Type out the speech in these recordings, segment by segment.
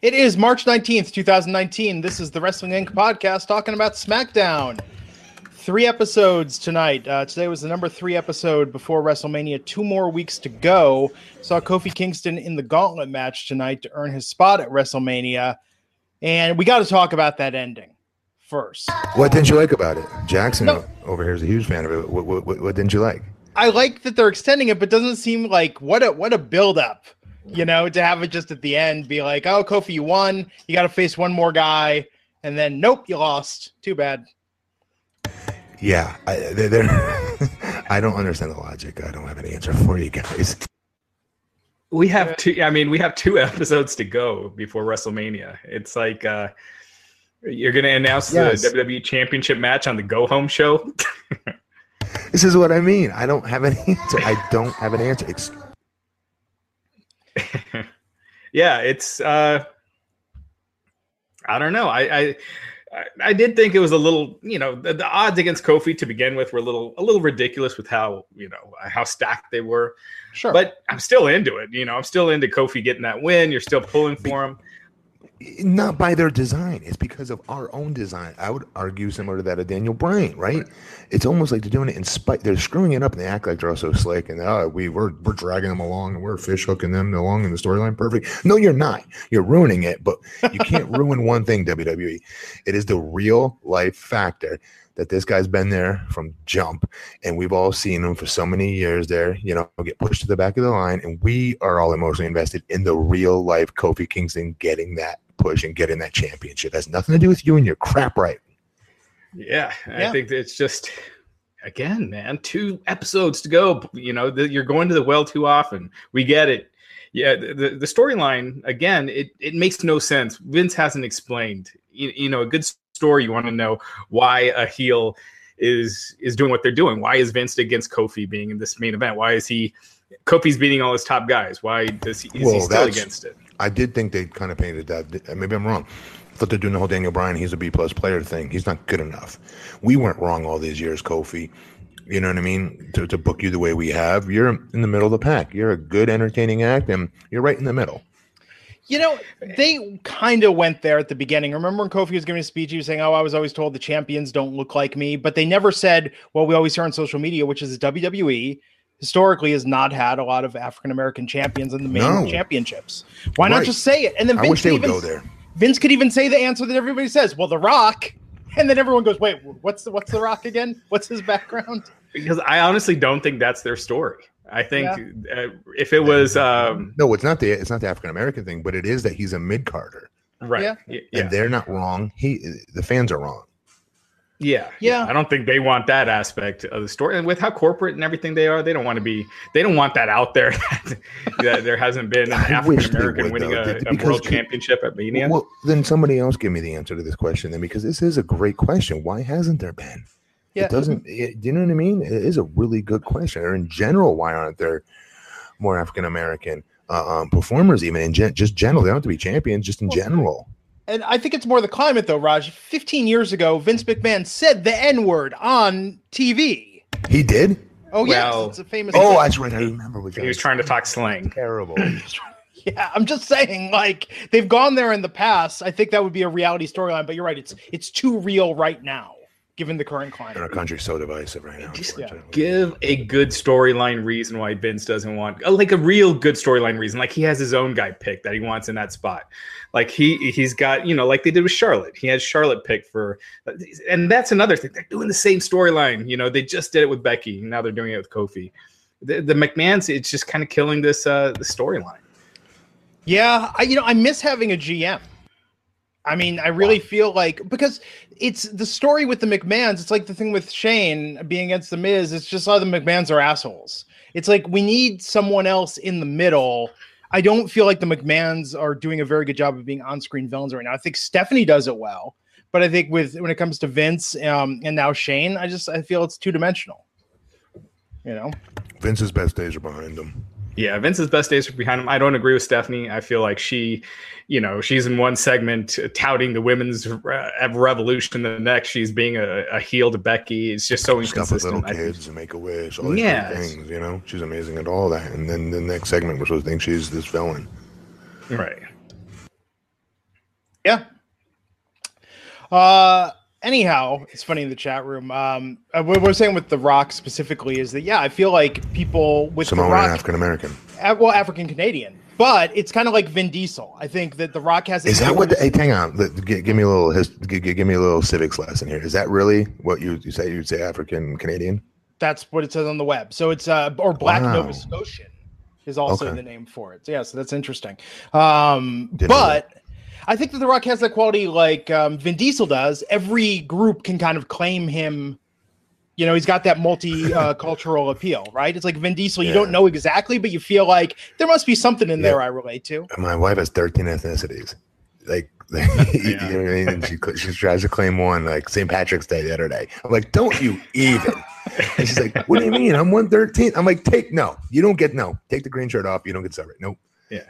It is March 19th, 2019. This is the Wrestling Inc. podcast talking about SmackDown. Three episodes tonight. Uh, today was the number three episode before WrestleMania. Two more weeks to go. Saw Kofi Kingston in the gauntlet match tonight to earn his spot at WrestleMania. And we got to talk about that ending first. What didn't you like about it? Jackson no. over here is a huge fan of it. What, what, what, what didn't you like? I like that they're extending it, but doesn't seem like what a what a build up you know, to have it just at the end be like, oh, Kofi, you won. You got to face one more guy. And then, nope, you lost. Too bad. Yeah. I, they're, they're I don't understand the logic. I don't have an answer for you guys. We have two. I mean, we have two episodes to go before WrestleMania. It's like uh, you're going to announce yes. the WWE Championship match on the Go Home show. this is what I mean. I don't have an answer. I don't have an answer. It's yeah, it's uh I don't know. I, I I did think it was a little, you know, the, the, odds against Kofi to begin with were a little, a little ridiculous with how, you know, how stacked they were. Sure. But I'm still into it. You know, I'm still into Kofi getting that win. You're still pulling for him not by their design. It's because of our own design. I would argue similar to that of Daniel Bryan, right? It's almost like they're doing it in spite. They're screwing it up and they act like they're all so slick and oh, we we're we're dragging them along and we're fish hooking them along in the storyline. Perfect. No, you're not. You're ruining it. But you can't ruin one thing, WWE. It is the real life factor that this guy's been there from jump, and we've all seen him for so many years there, you know, get pushed to the back of the line, and we are all emotionally invested in the real life Kofi Kingston getting that push and getting that championship. It has nothing to do with you and your crap right. Yeah, yeah. I think it's just again, man, two episodes to go. You know, the, you're going to the well too often. We get it. Yeah, the, the storyline again, it, it makes no sense. Vince hasn't explained. You, you know, a good story. You want to know why a heel is is doing what they're doing. Why is Vince against Kofi being in this main event? Why is he Kofi's beating all his top guys? Why does he is well, he still against it? I did think they kind of painted that. Maybe I'm wrong. I thought they're doing the whole Daniel Bryan, he's a B plus player thing. He's not good enough. We weren't wrong all these years, Kofi. You know what I mean? To, to book you the way we have, you're in the middle of the pack. You're a good, entertaining act, and you're right in the middle. You know, they kind of went there at the beginning. Remember when Kofi was giving a speech, he was saying, Oh, I was always told the champions don't look like me. But they never said what we always hear on social media, which is WWE historically has not had a lot of African American champions in the main no. championships. Why right. not just say it? And then Vince I wish they would even, go there. Vince could even say the answer that everybody says. Well, The Rock, and then everyone goes, "Wait, what's the, what's The Rock again? What's his background?" Because I honestly don't think that's their story. I think yeah. uh, if it was um, no, it's not the it's not the African American thing, but it is that he's a mid carder, right? Yeah. and yeah. they're not wrong. He the fans are wrong. Yeah, yeah. I don't think they want that aspect of the story. And with how corporate and everything they are, they don't want to be. They don't want that out there. that there hasn't been an African American winning a, a, world championship at Mania. Well, then somebody else give me the answer to this question, then, because this is a great question. Why hasn't there been? Yeah. It doesn't. It, do you know what I mean? It is a really good question. Or in general, why aren't there more African American uh, um, performers? Even in gen- just general, they don't have to be champions. Just in well, general and I think it's more the climate though, Raj. 15 years ago, Vince McMahon said the N word on TV. He did? Oh, well, yeah. It's a famous. Oh, thing. that's right. I remember. What he was trying to talk slang. Terrible. yeah, I'm just saying, like, they've gone there in the past. I think that would be a reality storyline, but you're right. It's it's too real right now. Given the current climate. And our country's so divisive right now. Just unfortunately. give a good storyline reason why Vince doesn't want uh, like a real good storyline reason. Like he has his own guy picked that he wants in that spot. Like he he's got you know like they did with Charlotte. He has Charlotte picked for, and that's another thing. They're doing the same storyline. You know they just did it with Becky. Now they're doing it with Kofi. The, the McMahon's it's just kind of killing this uh the storyline. Yeah, I you know I miss having a GM. I mean, I really feel like because it's the story with the McMahons. It's like the thing with Shane being against the Miz. It's just all the McMahons are assholes. It's like we need someone else in the middle. I don't feel like the McMahons are doing a very good job of being on-screen villains right now. I think Stephanie does it well, but I think with when it comes to Vince um, and now Shane, I just I feel it's two-dimensional. You know, Vince's best days are behind him. Yeah, Vince's best days are behind him. I don't agree with Stephanie. I feel like she, you know, she's in one segment touting the women's re- revolution, the next she's being a, a heel to Becky. It's just so Stuff with inconsistent. little I think- kids and make a wish, all these Yeah. things. You know, she's amazing at all that. And then the next segment, we're supposed to think she's this villain. Right. Yeah. Uh anyhow, it's funny in the chat room. Um uh, what we're saying with The Rock specifically is that yeah, I feel like people with Samoan The Rock African American. uh, well African Canadian, but it's kind of like Vin Diesel. I think that The Rock has Is that what? The, hey, hang on. Let- gi- Give me a little. his- gi- gi- Give me a little civics lesson here. Is that really what you you say? You'd say African Canadian? that's what it says on the web. So it's uh or Black Wow. Nova Scotian is also Okay. the name for it. So yeah, so that's interesting. Um Didn't but I think that The Rock has that quality like um, Vin Diesel does. Every group can kind of claim him. You know, he's got that multi uh, appeal, right? It's like Vin Diesel. You Yeah. don't know exactly, but you feel like there must be something in Yeah. there I relate to. My wife has thirteen ethnicities. Like, you know what I mean? And she she tries to claim one, like St. Patrick's Day the other day. I'm like, don't you even? And she's like, what do you mean? I'm one thirteen. I'm like, take no. You don't get no. Take the green shirt off. You don't get celebrate. Nope. Yeah.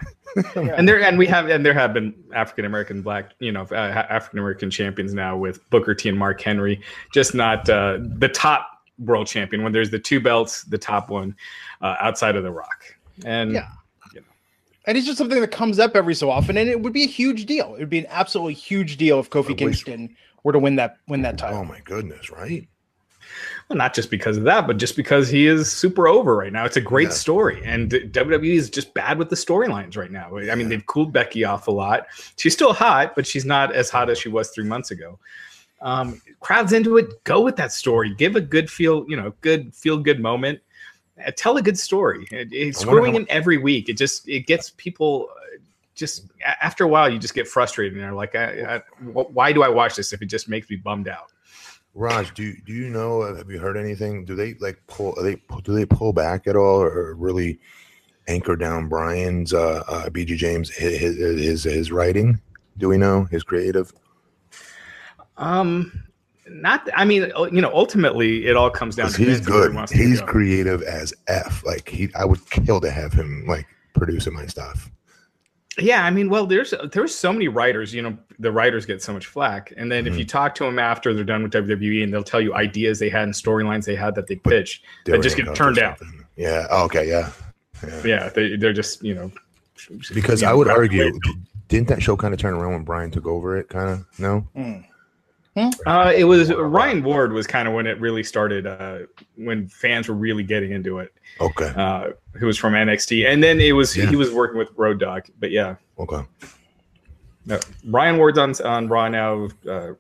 and there and we have and there have been African American black you know uh, African American champions now with Booker T and Mark Henry, just not uh, the top world champion. When there's the two belts, the top one uh, outside of the Rock. And Yeah. You know. And it's just something that comes up every so often, and it would be a huge deal. It would be an absolutely huge deal if Kofi I wish- Kingston were to win that win that title. Oh my goodness, right? Not just because of that, but just because he is super over right now. It's a great Yeah. story, and WWE is just bad with the storylines right now. I mean, they've cooled Becky off a lot. She's still hot, but she's not as hot as she was three months ago. Um, crowds into it. Go with that story. Give a good feel, you know, good feel good moment. Uh, tell a good story. It, it's I screwing in every week. It just it gets people. uh, Just after a while, you just get frustrated, and they're like, I, I, "Why do I watch this if it just makes me bummed out?" Raj, do you, do you know? uh, Have you heard anything? Do they like pull? Are they do they pull back at all, or really anchor down Brian's uh, uh, BG James his, his his writing? Do we know his creative? Um, not. I mean, uh, you know, ultimately, it all comes down. to he's where he good. He's go. creative as f. Like he, I would kill to have him like producing my stuff. Yeah, I mean, well, there's there's so many writers. You know, the writers get so much flack, and then if Mm-hmm. you talk to them after they're done with WWE, and they'll tell you ideas they had and storylines they had that they pitched that just get turned down. Yeah. Oh, okay. Yeah. Yeah. Yeah, they they're just you know. Because you I would argue, didn't that show kind of turn around when Brian took over it? Kind of no. Uh, it was Ryan Ward was kind of when it really started. Uh, when fans were really getting into it. Okay. Uh, who was from NXT, and then it was Yeah. he was working with Road Dog. But yeah, Okay. no, Ryan Ward's on on Raw now. Uh,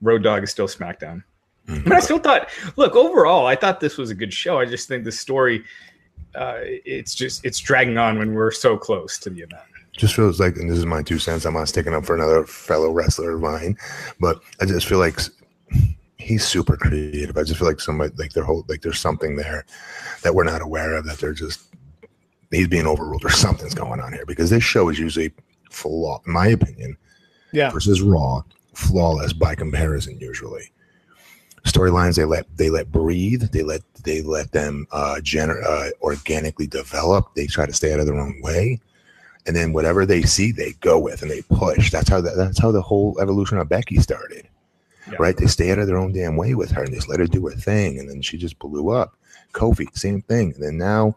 Road Dog is still SmackDown. Mhm. But I still thought, look, overall, I thought this was a good show. I just think the story, uh, it's just it's dragging on when we're so close to the event. Just feels like, and this is my two cents. I'm not sticking up for another fellow wrestler of mine, but I just feel like he's super creative. I just feel like somebody like their whole like there's something there that we're not aware of that they're just he's being overruled or something's going on here because this show is usually flaw, in my opinion, Yeah. versus Raw, flawless by comparison. Usually, storylines they let they let breathe, they let they let them uh, gener- uh organically develop. They try to stay out of their own way and then whatever they see they go with and they push that's how that, that's how the whole evolution of becky started Yeah. right they stay out of their own damn way with her and just let her do her thing and then she just blew up kofi same thing and then now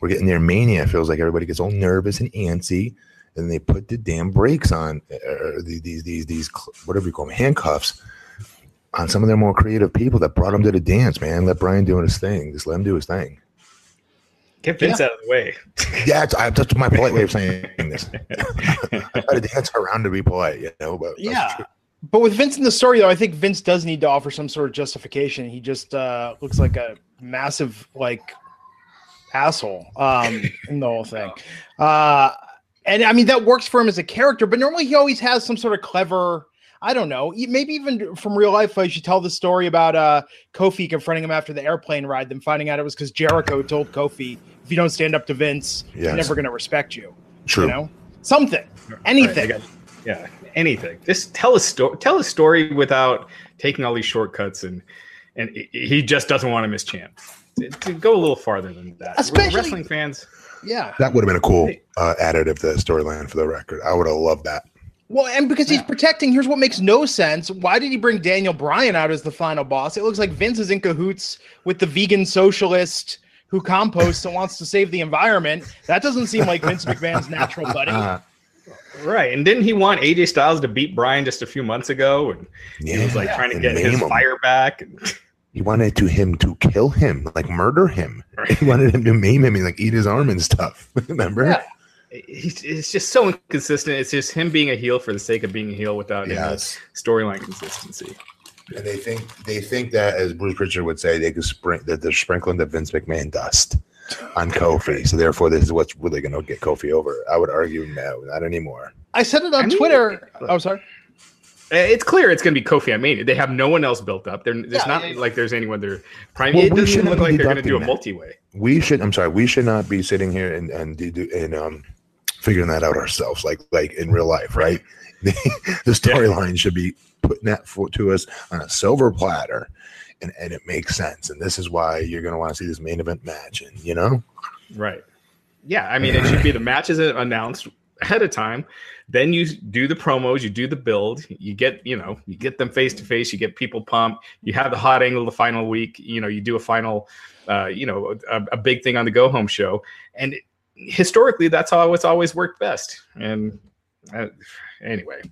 we're getting near mania it feels like everybody gets all nervous and antsy and they put the damn brakes on uh, the- these these these whatever you call them handcuffs on some of their more creative people that brought him to the dance, man. Let Brian do his thing. Just let him do his thing. Get Vince yeah. out of the way. yeah, that's, that's my polite way of saying this. I try to dance around to be polite, you know. But yeah, but with Vince in the story, though, I think Vince does need to offer some sort of justification. He just uh, looks like a massive like asshole um, in the whole thing. Uh, and I mean that works for him as a character, but normally he always has some sort of clever I don't know, maybe even from real life, I should tell the story about uh, Kofi confronting him after the airplane ride, then finding out it was because Jericho told Kofi, if you don't stand up to Vince, yes. he's never going to respect you. True. You know, something, anything. Right, yeah, anything. Just tell a story. Tell a story without taking all these shortcuts, and and he just doesn't want to miss champ. To, to go a little farther than that. Especially wrestling fans. Yeah, that would have been a cool uh, additive to the storyline for the record. I would have loved that. Well, and because he's protecting, here's what makes no sense. Why did he bring Daniel Bryan out as the final boss? It looks like Vince is in cahoots with the vegan socialist who composts and wants to save the environment. That doesn't seem like Vince McMahon's natural buddy. Right. And didn't he want AJ Styles to beat Bryan just a few months ago? And yeah, he was like trying to get his him. fire back. He wanted to him to kill him, like murder him. Right. He wanted him to maim him and like eat his arm and stuff. Remember? Yeah it's just so inconsistent. It's just him being a heel for the sake of being a heel without yes. storyline consistency. And they think they think that, as Bruce Pritchard would say, they could sprink that they're sprinkling the Vince McMahon dust on Kofi. So therefore, this is what's really going to get Kofi over. I would argue no, not anymore. I said it on I mean, Twitter. I'm oh, sorry. It's clear it's going to be Kofi. I mean, they have no one else built up. There, there's yeah, not yeah, like there's anyone there. Prime. Well, it doesn't look like they're going to do a multi-way. We should. I'm sorry. We should not be sitting here and and do and um figuring that out ourselves, like like in real life, right? the, the storyline yeah. should be putting that to us on a silver platter, and and it makes sense. And this is why you're going to want to see this main event match, and you know, right? Yeah, I mean, it should be the matches announced ahead of time. Then you do the promos, you do the build, you get, you know, you get them face to face, you get people pumped, you have the hot angle the final week, you know, you do a final, uh, you know, a, a big thing on the go home show. And historically, that's how it's always worked best. And uh, anyway,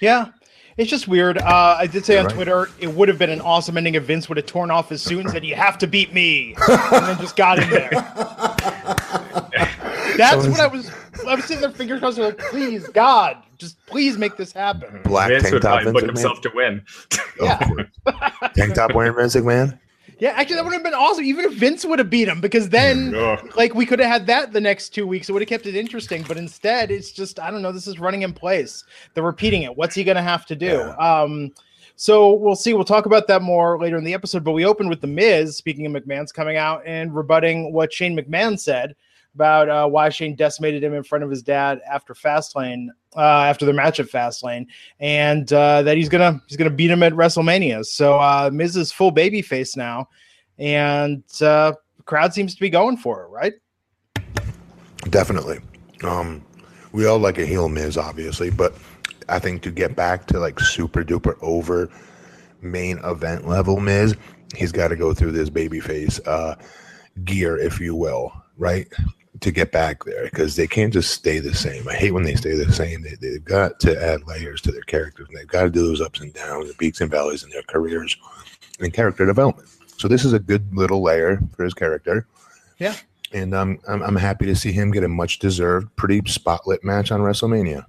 yeah. It's just weird. Uh, I did say You're on right. Twitter it would have been an awesome ending if Vince would have torn off his suit and said, "You have to beat me," and then just got in there. That's what I was. I was sitting there, fingers crossed, like, "Please, God, just please make this happen." Black Vince tank would top, Vince himself to win. yeah, tank top wearing Vince McMahon. Yeah, actually, that would have been awesome. Even if Vince would have beat him, because then, like, we could have had that the next two weeks. It would have kept it interesting. But instead, it's just I don't know. This is running in place. They're repeating it. What's he going to have to do? Yeah. Um, so we'll see. We'll talk about that more later in the episode. But we opened with the Miz. Speaking of McMahon's coming out and rebutting what Shane McMahon said about uh, why Shane decimated him in front of his dad after Fastlane, uh, after their match at Fastlane, and uh, that he's gonna he's gonna beat him at WrestleMania. So uh, Miz is full baby face now, and uh, crowd seems to be going for it, right? Definitely. Um, we all like a heel Miz, obviously, but I think to get back to like super duper over main event level Miz, he's got to go through this baby face uh, gear, if you will, right? To get back there because they can't just stay the same. I hate when they stay the same. They, they've got to add layers to their characters and they've got to do those ups and downs, the peaks and valleys in their careers and character development. So this is a good little layer for his character. Yeah. And um, I'm, I'm happy to see him get a much deserved, pretty spotlit match on WrestleMania.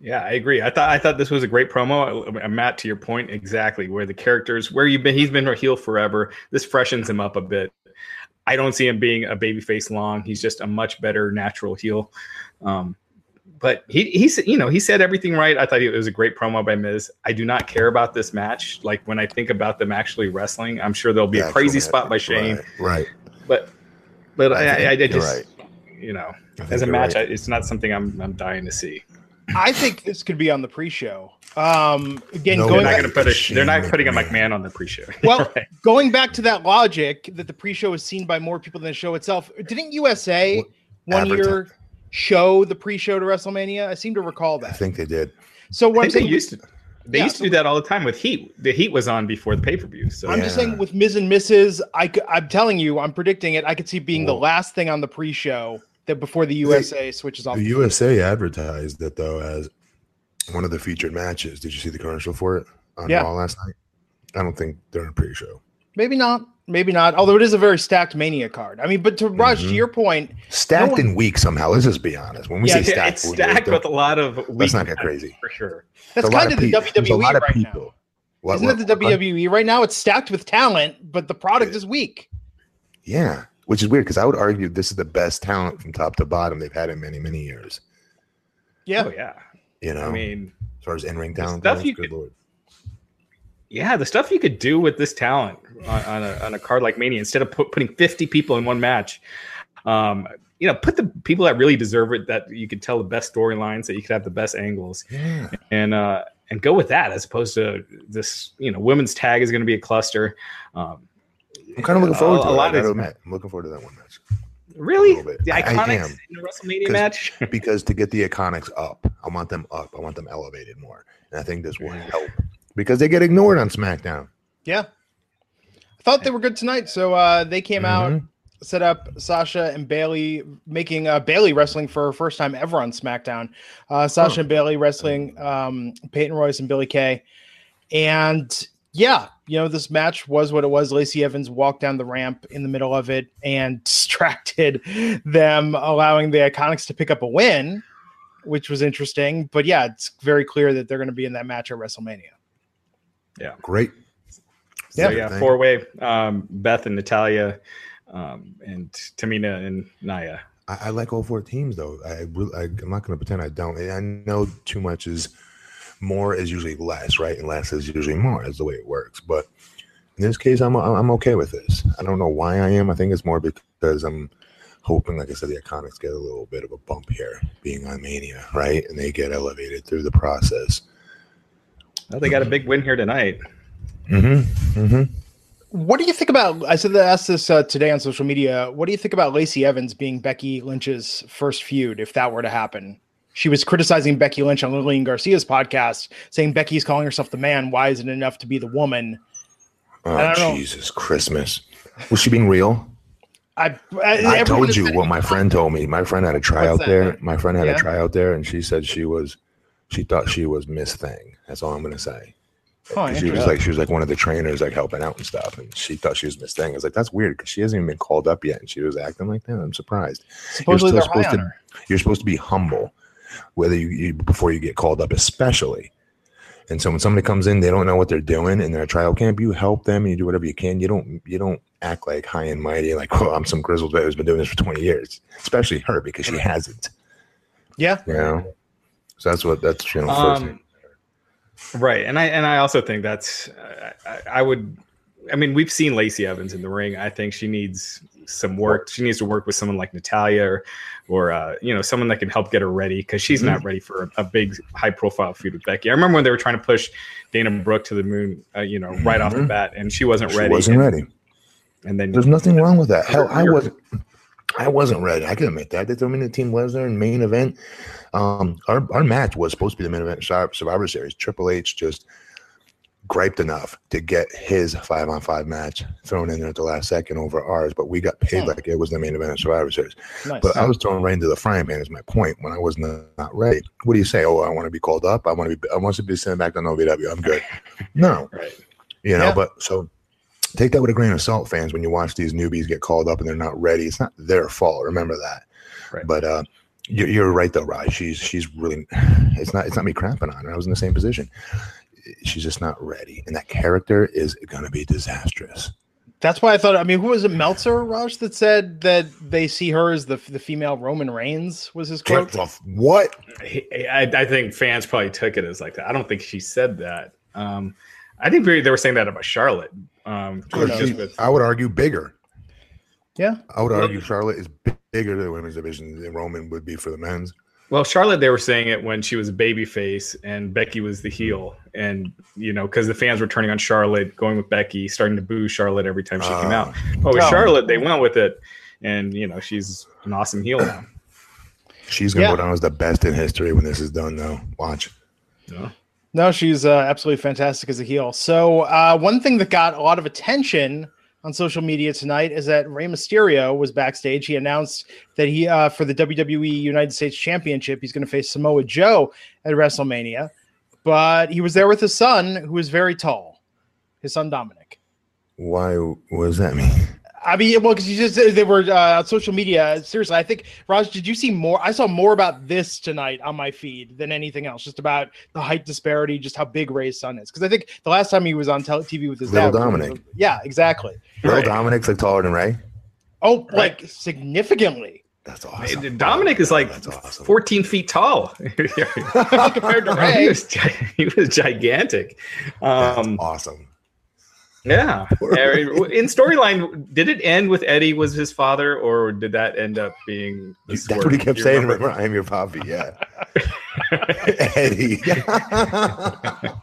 Yeah, I agree. I thought I thought this was a great promo. Matt, to your point, exactly where the characters, where you've been, he's been a heel forever. This freshens him up a bit. I don't see him being a babyface long. He's just a much better natural heel. Um, but he he's you know he said everything right. I thought it was a great promo by Miz. I do not care about this match. Like when I think about them actually wrestling, I'm sure there'll be a crazy spot by Shane. Right. right. But but I, I, I, I just right. you know as a match, right. it's not something I'm I'm dying to see. I think this could be on the pre-show. Um, again, no, going they're not going to put a, they're not putting a McMahon on the pre-show. Well, right. going back to that logic that the pre-show is seen by more people than the show itself. Didn't USA one year show the pre-show to WrestleMania? I seem to recall that. I think they did. So what I'm saying, they used to. They yeah, used to so do that all the time with Heat. The Heat was on before the pay per view. So I'm yeah. just saying with Miz and Mrs. I, I'm telling you, I'm predicting it. I could see being Whoa. the last thing on the pre-show that before the USA they, switches off. The USA advertised that though as one of the featured matches. Did you see the commercial for it? on Yeah. Raw last night. I don't think they're in a pre-show. Maybe not. Maybe not. Although it is a very stacked Mania card. I mean, but to Raj, Mhm. to your point, Stacked one- and weak somehow. Let's just be honest. When we Yeah, say stacked, it's stacked with a lot of. Let's not get crazy. for sure. that's There's a lot kind of the pe- there's a WWE lot of right now. people. What- Isn't what- it the what- WWE right now? It's stacked with talent, but the product Yeah. is weak. Yeah, which is weird because I would argue this is the best talent from top to bottom they've had in many, many years. Yeah. Oh yeah. You know, I mean, as far as in-ring talent, stuff goes, you good could- lord. yeah, the stuff you could do with this talent on, on, a, on a card like Mania instead of put, putting 50 people in one match. Um, you know, put the people that really deserve it, that you could tell the best storylines, that you could have the best angles, Yeah, and uh, and go with that as opposed to this. You know, women's tag is going to be a cluster. Um, I'm kind of looking forward a- to a it. lot I gotta is- admit, I'm looking forward to that one match really, A little the I- I iconics am. in a WrestleMania 'Cause- match. because to get the iconics up, I want them up. I want them elevated more, and I think this will help because they get ignored on SmackDown. Yeah. I thought they were good tonight. So uh, they came out, Mhm. set up Sasha and Bayley, making uh, Bayley wrestling for her first time ever on SmackDown. Uh, Sasha Huh. and Bayley wrestling um, Peyton Royce and Billie Kay. And yeah, you know, this match was what it was. Lacey Evans walked down the ramp in the middle of it and distracted them, allowing the Iconics to pick up a win, which was interesting. But yeah, it's very clear that they're going to be in that match at WrestleMania. Yeah. Great. So Yeah. yeah, four way. Um, Beth and Natalya, um, and Tamina and Nia. I, I like all four teams though. I, really, I I'm not going to pretend I don't. I know too much is more is usually less, right? And less is usually more. Is the way it works. But in this case, I'm I'm okay with this. I don't know why I am. I think it's more because I'm hoping, like I said, the Iconics get a little bit of a bump here, being on Mania, right? And they get elevated through the process. Well, they got a big win here tonight. Mm-hmm. Mm-hmm. What do you think about? I said that asked this uh, today on social media. What do you think about Lacey Evans being Becky Lynch's first feud, if that were to happen? She was criticizing Becky Lynch on Lillian Garcia's podcast, saying Becky's calling herself the man. Why isn't it enough to be the woman? Oh. Jesus Christmas! Was she being real? I, I, I told you what my friend told me. My friend had a tryout there. My friend had Yeah? a tryout there, and she said she was, she thought she was Miss Thing. That's all I'm gonna say. Oh, she was like, she was like one of the trainers, like helping out and stuff, and she thought she was Miss Thing. I was like, that's weird because she hasn't even been called up yet, and she was acting like that. I'm surprised. Supposedly you're they're supposed to, you're supposed to be humble, whether you, you before you get called up, especially. And so when somebody comes in, they don't know what they're doing in their trial camp. You help them, and you do whatever you can. You don't you don't act like high and mighty, like oh, I'm some grizzled vet who's been doing this for 20 years. Especially her because she hasn't. Yeah, You know. So that's what that's you know. First. Um, right, and I and I also think that's uh, I, I would. I mean, we've seen Lacey Evans in the ring. I think she needs some work. She needs to work with someone like Natalya or, or uh, you know, someone that can help get her ready because she's Mm-hmm. not ready for a, a big, high-profile feud with Becky. I remember when they were trying to push Dana Brooke to the moon, uh, you know, right off the Mhm. bat, and she wasn't ready. She ready. wasn't and, ready. And then There's nothing wrong with that. Hell, I wasn't. I wasn't ready. I can admit that. They threw me in the Team Lesnar and main event. Um, our our match was supposed to be the main event Survivor Series. Triple H just griped enough to get his five on five match thrown in there at the last second over ours, but we got paid like it was the main event of Survivor Series. nice. But I was thrown right into the frying pan. Is my point when I was not, not ready. What do you say? Oh, I want to be called up. I want to be. I want to be sent back to OVW. I'm good. No, right. you know Yeah. but so take that with a grain of salt fans when you watch these newbies get called up and they're not ready it's not their fault remember that Right. but uh you're, you're right though Raj. she's she's really it's not it's not me cramping on her i was in the same position she's just not ready and that character is gonna be disastrous That's why I thought. I mean, who was it? Meltzer, Raj, that said that they see her as the the female Roman Reigns was his quote. what I, I think fans probably took it as like that. I don't think she said that. Um, I think they they were saying that about Charlotte. Um, Who knows? with, i would argue bigger Yeah, i would argue charlotte is bigger than the women's division than roman would be for the men's well, Charlotte, they were saying it when she was a baby face and Becky was the heel, and you know because the fans were turning on Charlotte, going with Becky, starting to boo Charlotte every time she came Ah. out. But with Oh. Charlotte, they went with it, and you know she's an awesome heel now. she's gonna Yeah. go down as the best in history when this is done though watch You know? no, she's uh, absolutely fantastic as a heel. So uh, one thing that got a lot of attention on social media tonight is that Rey Mysterio was backstage. He announced that he uh, for the WWE United States Championship, he's going to face Samoa Joe at WrestleMania. but he was there with his son, who is very tall. His son Dominic. Why? Does that mean? I mean, well, because you just they were uh, on social media. Seriously, I think Raj, did you see more? I saw more about this tonight on my feed than anything else. Just about the height disparity, just how big Rey's son is. Because I think the last time he was on tele- TV with his Little dad, Dominic. yeah, exactly. Little Dominic's like taller than Rey. Oh, like significantly. That's awesome. Dominic is like That's awesome. 14 feet tall Compared to he Ray. was, he was gigantic. That's Um, awesome. Yeah. In storyline, did it end with Eddie was his father, or did that end up being? the That's swerve? what he kept You saying. remember? Remember, I'm your poppy. Yeah. Eddie.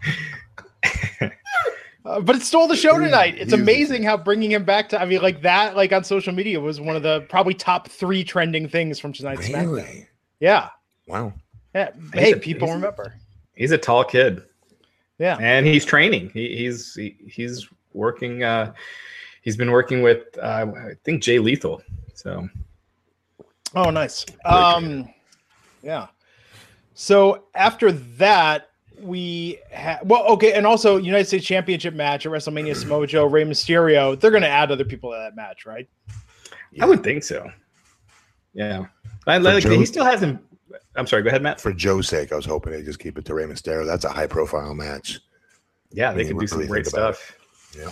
Uh, but it stole the show tonight. It's amazing how bringing him back to, I mean, like that, like on social media was one of the probably top three trending things from tonight's SmackDown. really? Yeah. Wow. Yeah. Hey, a- people he's a- remember. He's a tall kid, Yeah. and he's training. He, he's he, he's working. Uh, he's been working with uh, I think Jay Lethal. So Oh, nice. Um, yeah. So after that, we had well, okay, and also United States Championship match at WrestleMania Samoa Joe, Rey Mysterio. They're going to add other people to that match, right? I would think so. Yeah, I like. Joe- He still hasn't. I'm sorry. Go ahead, Matt. For Joe's sake, I was hoping they just keep it to Rey Mysterio. That's a high profile match. Yeah, they when could you do some great stuff. Yeah.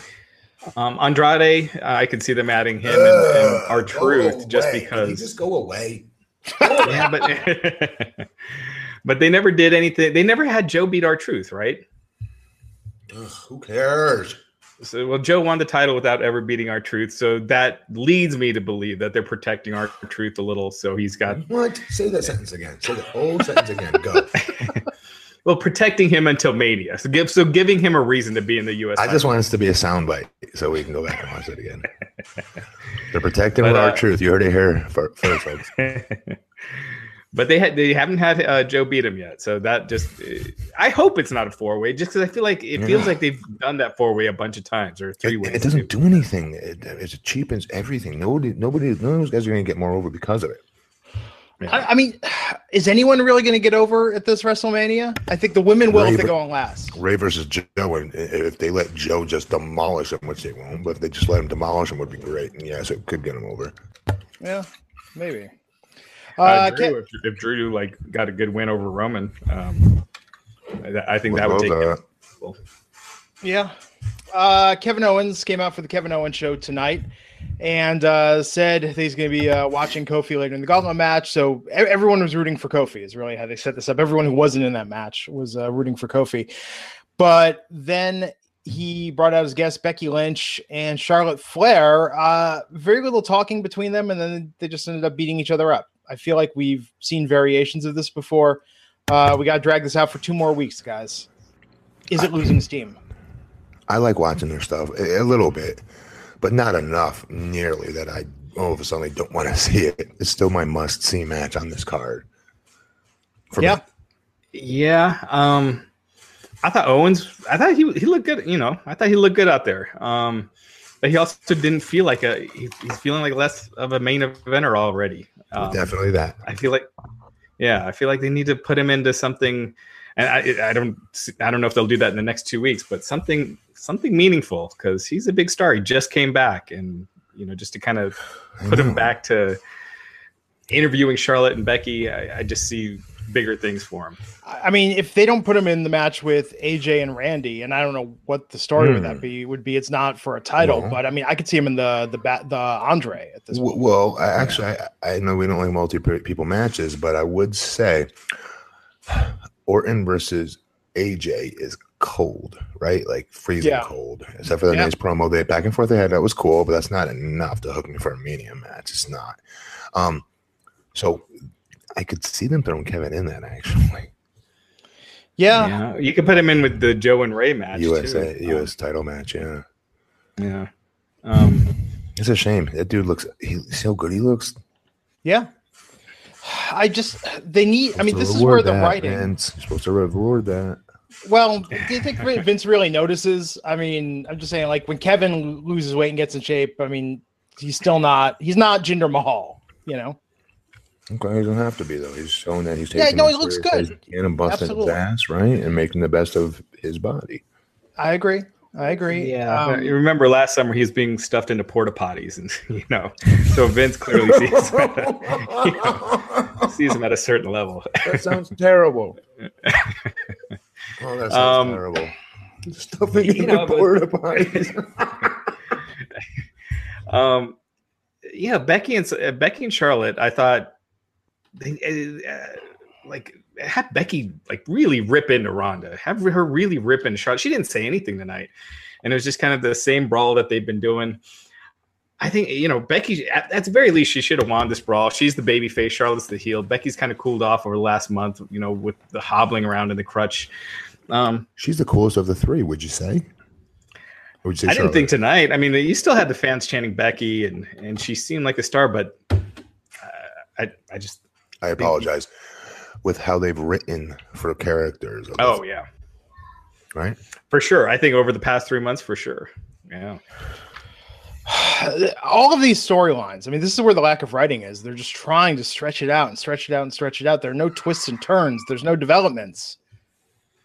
Um, Andrade, uh, I could see them adding him and, R-Truth just because. Just go away. yeah, but but they never did anything. They never had Joe beat R-Truth, right? who cares? So, well, Joe won the title without ever beating R-Truth, so that leads me to believe that they're protecting our truth a little. So he's got What? Say that sentence again. Say the whole sentence again. Go. well protecting him until Mania. So give so giving him a reason to be in the U.S. I just want this to be a soundbite so we can go back and watch it again. They're protecting But, our uh, truth. You heard it here first, folks. but they had they haven't had uh, Joe beat him yet, so that just I hope it's not a four way, just because I feel like it feels like they've done that four way a bunch of times or three It, it doesn't do anything. It, it cheapens everything. Nobody, nobody, none of those guys are going to get more over because of it. I, I mean, is anyone really going to get over at this WrestleMania? I think the women will if they Rey- go on last. Rey versus Joe, and if they let Joe just demolish him, which they won't, but if they just let him demolish him, would be great. And yes, it could get him over. Yeah, maybe. Uh, Uh, Drew, if, if Drew like got a good win over Roman, um, I, I think that would Would take love that. Yeah. Uh, Kevin Owens came out for the Kevin Owens show tonight and uh, said he's going to be uh, watching Kofi later in the Gauntlet match. So everyone was rooting for Kofi, is really how they set this up. Everyone who wasn't in that match was uh, rooting for Kofi. But then he brought out his guest, Becky Lynch and Charlotte Flair. Uh, very little talking between them, and then they just ended up beating each other up. I feel like we've seen variations of this before. Uh, we got to drag this out for two more weeks, guys. Is it losing steam? I like watching their stuff a little bit, but not enough nearly that I all of a sudden don't want to see it. It's still my must see match on this card. For Yeah. me. Yeah. Um, I thought Owens. I thought he he looked good. You know, I thought he looked good out there. Um, but he also didn't feel like a. He, he's feeling like less of a main eventer already. Um, definitely that. I feel like, yeah, I feel like they need to put him into something, and I, I don't, I don't know if they'll do that in the next two weeks, but something, something meaningful because he's a big star. He just came back, and you know, just to kind of put him back to interviewing Charlotte and Becky, I, I just see bigger things for him. I mean, if they don't put him in the match with AJ and Randy, and I don't know what the story with that Hmm. be would be. It's not for a title, Well. but I mean, I could see him in the the bat the Andre at this W- point. Well, I, actually, I, I know we don't like multi people matches, but I would say Orton versus AJ is cold, right? Like freezing Yeah. cold. Except for the Yeah. nice promo they back and forth they had, that was cool, but that's not enough to hook me for a Mania match. It's not. Um, so I could see them throwing Kevin in that actually. Yeah, Yeah, you could put him in with the Joe and Rey match. USA too. US title match, yeah. Yeah. Um, It's a shame. That dude looks he's so good he looks. yeah. I just they need. I mean, this is where reward the writing. Vince. You're supposed to reward that. Well, do you think Vince really notices? I mean, I'm just saying, like when Kevin loses weight and gets in shape, I mean, he's still not. He's not Jinder Mahal, you know. Okay, he doesn't have to be though. He's showing that he's taking. Yeah, no, he looks good. as he can and busting Absolutely. his ass, right, and making the best of his body. I agree. I agree. Yeah, Um, you remember last summer he was being stuffed into porta potties, and you know, so Vince clearly sees him at a, you know, sees him at a certain level. That sounds terrible. Oh, that sounds Um, terrible. Stuffing you in know, the porta potties. Um, yeah, Becky and uh, Becky and Charlotte, I thought they uh, like had Becky like really rip into Ronda, have her really rip into Charlotte. She didn't say anything tonight, and it was just kind of the same brawl that they've been doing. I think you know Becky. At, at the very least, she should have won this brawl. She's the baby face. Charlotte's the heel. Becky's kind of cooled off over the last month, you know, with the hobbling around in the crutch. Um, She's the coolest of the three, would you say? Would you say I didn't think tonight. I mean, you still had the fans chanting Becky, and and she seemed like a star, but uh, I I just I apologize. With how they've written for characters. oh this, yeah right. for sure. I think over the past three months for sure. Yeah, all of these storylines. I mean, this is where the lack of writing is. They're just trying to stretch it out and stretch it out and stretch it out. There are no twists and turns. There's no developments.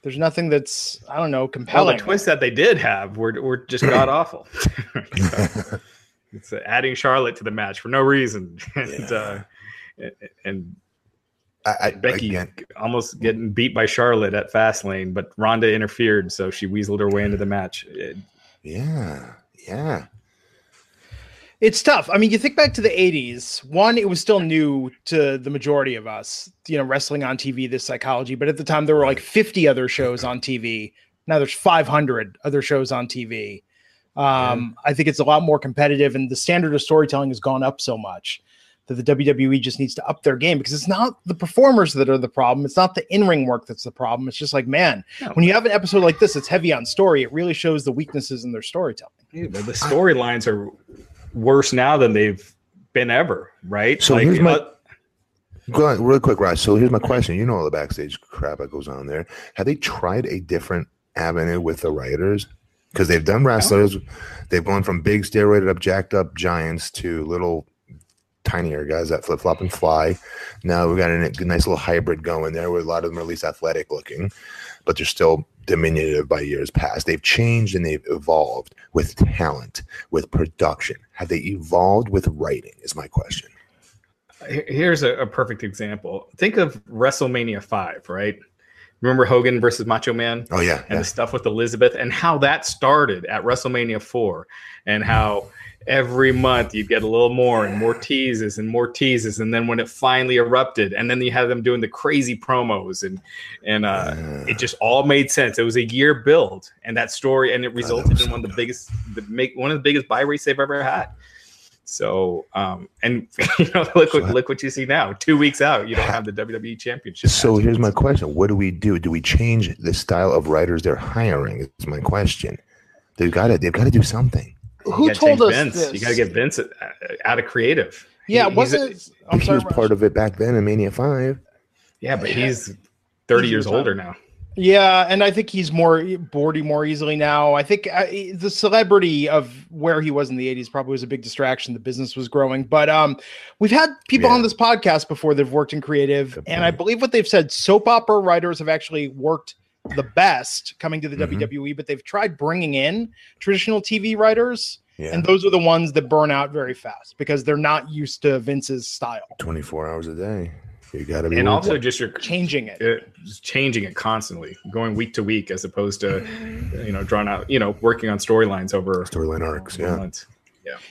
There's nothing that's I don't know well, compelling. the twists that they did have were were just god awful. So, it's uh, adding Charlotte to the match for no reason, and uh, and I, I, Becky again, almost getting beat by Charlotte at Fastlane, but Ronda interfered, so she weaseled her way into the match. It- yeah, yeah. It's tough. I mean, you think back to the 80s, one, it was still new to the majority of us, you know, wrestling on TV, this psychology. But at the time, there were like 50 other shows on TV. Now there's 500 other shows on TV. Um, I think it's a lot more competitive, and the standard of storytelling has gone up so much that the WWE just needs to up their game because it's not the performers that are the problem. It's not the in ring work that's the problem. It's just like, man, No. when you have an episode like this, it's heavy on story. It really shows the weaknesses in their storytelling. Yeah, the storylines are worse now than they've been ever, right? So here's my- uh, Go on, real quick, Raj. So here's my question. You know all the backstage crap that goes on there. Have they tried a different avenue with the writers? Because they've done wrestlers. They've gone from big steroided up, jacked up giants to little tinier guys that flip flop and fly. Now we've got a nice little hybrid going there where a lot of them are at least athletic looking, but they're still diminutive by years past. They've changed and they've evolved with talent, with production. Have they evolved with writing? Is my question. Here's a, a perfect example. Think of WrestleMania 5, right? Remember Hogan versus Macho Man Oh yeah, and yeah. the stuff with Elizabeth and how that started at WrestleMania 4 and how every month you'd get a little more and more teases and more teases and then when it finally erupted and then you had them doing the crazy promos and and uh it just all made sense. It was a year build and that story and it resulted in one of the biggest the make one of the biggest buy rates they've ever had. So um and you know look what look what you see now. Two weeks out, you don't have the WWE championship. So here's my question: What do we do? Do we change the style of writers they're hiring? Is my question. They've got to. They've got to do something. You Who told change us Vince. this? You got to get Vince uh, out of creative. Yeah, He- wasn't a- it? I'm he sorry, was part of it back then in Mania Five. yeah, but he's thirty He's years retired. older now. Yeah, and I think he's more bored more easily now. I think uh, the celebrity of where he was in the '80s probably was a big distraction. The business was growing, but um, we've had people Yeah. on this podcast before that've worked in creative, Good and I believe what they've said: soap opera writers have actually worked the best coming to the Mhm. WWE, but they've tried bringing in traditional TV writers, Yeah, and those are the ones that burn out very fast because they're not used to Vince's style. 24 hours a day. You got to be. And also it. just your Changing it. just changing it constantly, going week to week as opposed to you know drawn out, you know, working on storylines over storyline arcs. over Yeah, months.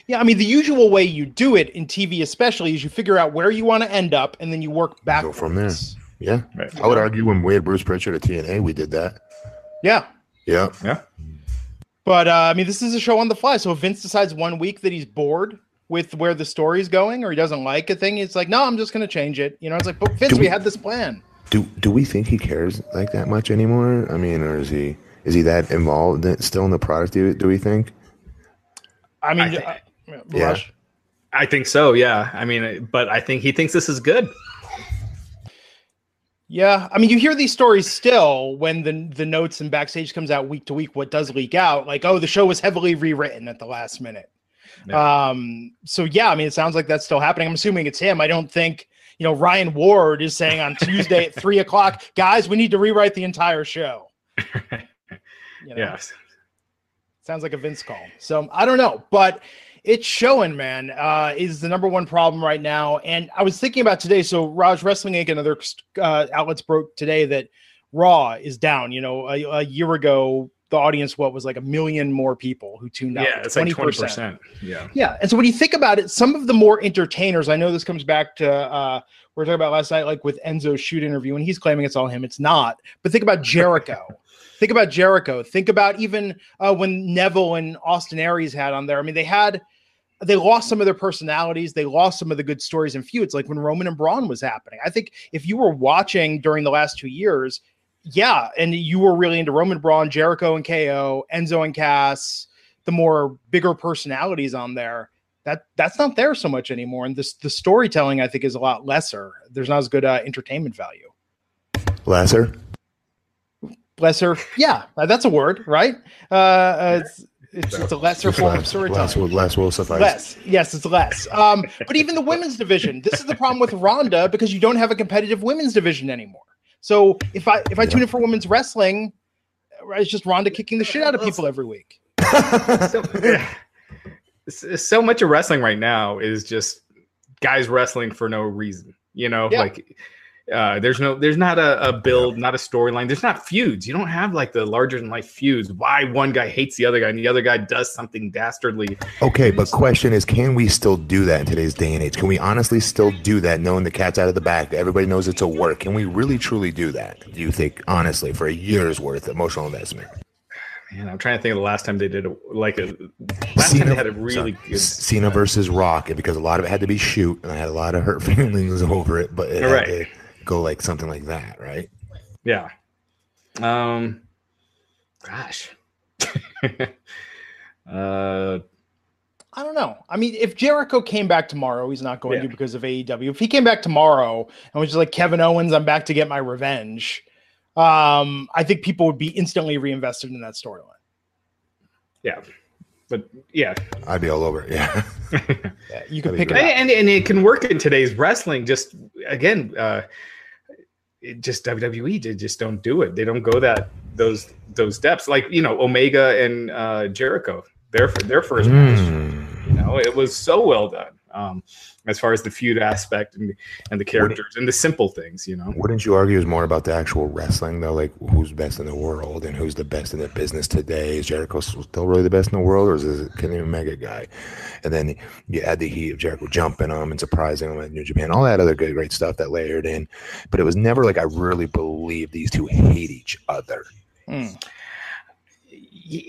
Yeah, I mean the usual way you do it in TV, especially, is you figure out where you want to end up, and then you work backwards. from there. Yeah. Right. I would argue when we had Bruce Pritchard at TNA, we did that. Yeah, Yeah, Yeah. but uh, I mean this is a show on the fly. So if Vince decides one week that he's bored with where the story's going, or he doesn't like a thing, it's like, no, I'm just going to change it. You know, it's like, but Vince, we we- had this plan. Do do we think he cares like that much anymore? I mean, or is he is he that involved in- still in the product? Do, do we think? I mean, I think- uh, Yeah. Rush. I think so. Yeah. I mean, but I think he thinks this is good. Yeah, I mean, you hear these stories still when the the notes and backstage comes out week to week. What does leak out? Like, oh, the show was heavily rewritten at the last minute. Um, so yeah, I mean, it sounds like that's still happening. I'm assuming it's him. I don't think you know Ryan Ward is saying on Tuesday at three o'clock, guys, we need to rewrite the entire show. You know? Yes. Sounds like a Vince call. So I don't know, but it's showing, man, uh, is the number one problem right now. And I was thinking about today. So Raj Wrestling Inc. and other uh, outlets broke today that Raw is down. You know, a, a, year ago, the audience what was like a million more people who tuned out. Yeah, it's 20%. like twenty percent. Yeah, yeah. And so when you think about it, some of the more entertainers, I know this comes back to uh, we are talking about last night, like with Enzo's shoot interview, and he's claiming it's all him. It's not. But think about Jericho. think about Jericho. Think about even uh, when Neville and Austin Aries had on there. I mean, they had they lost some of their personalities. They lost some of the good stories and feuds, like when Roman and Braun was happening. I think if you were watching during the last two years, yeah, and you were really into Roman Braun, Jericho and KO, Enzo and Cass, the more bigger personalities on there. That that's not there so much anymore, and this the storytelling I think is a lot lesser. There's not as good uh, entertainment value. Lesser. Lesser, yeah, that's a word, right? Uh, uh, it's, it's, it's a lesser it's form less, of storytelling. Less will, less will suffice. Less, yes, it's less. Um, but even the women's division, this is the problem with Ronda because you don't have a competitive women's division anymore. So if I if I yeah. tune in for women's wrestling, it's just Ronda kicking the shit out of people every week. so, so much of wrestling right now is just guys wrestling for no reason. You know, yeah. like uh, there's no, there's not a, a build, not a storyline. There's not feuds. You don't have like the larger than life feuds. Why one guy hates the other guy and the other guy does something dastardly. Okay, but question is, can we still do that in today's day and age? Can we honestly still do that, knowing the cat's out of the bag? That everybody knows it's a work. Can we really truly do that? Do you think, honestly, for a year's worth of emotional investment? Man, I'm trying to think of the last time they did a, like a last Cena, time they had a really sorry, good Cena versus Rock, and because a lot of it had to be shoot, and I had a lot of hurt feelings over it, but it right. To, go like something like that, right? Yeah. Um gosh. uh I don't know. I mean, if Jericho came back tomorrow, he's not going yeah. to because of AEW. If he came back tomorrow and was just like Kevin Owens, I'm back to get my revenge. Um, I think people would be instantly reinvested in that storyline. Yeah. But yeah, I'd be all over it. Yeah, yeah you can pick it, and, and it can work in today's wrestling. Just again, uh, it just WWE they just don't do it. They don't go that those those depths. Like you know Omega and uh, Jericho, their their first mm. match. You know, it was so well done. Um, as far as the feud aspect and, and the characters and the simple things, you know. Wouldn't you argue is more about the actual wrestling though? Like who's best in the world and who's the best in the business today? Is Jericho still really the best in the world, or is it Kenny Omega guy? And then you add the heat of Jericho jumping him and surprising him at New Japan, all that other good great stuff that layered in. But it was never like I really believe these two hate each other. Mm.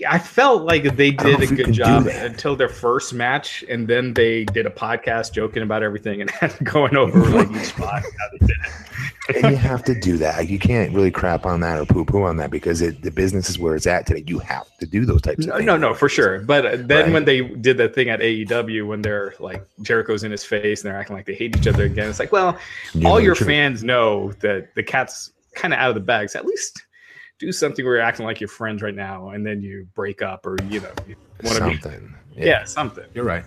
I felt like they did a good job until their first match, and then they did a podcast joking about everything and going over like each spot how they did it. and you have to do that. You can't really crap on that or poo poo on that because it, the business is where it's at today. You have to do those types no, of things. No, no, for sure. But uh, then right? when they did that thing at AEW, when they're like Jericho's in his face and they're acting like they hate each other again, it's like, well, you all your fans know that the cat's kind of out of the bags. At least do something where you're acting like you're friends right now, and then you break up, or you know, you want to something. Be, yeah. yeah. something. You're right.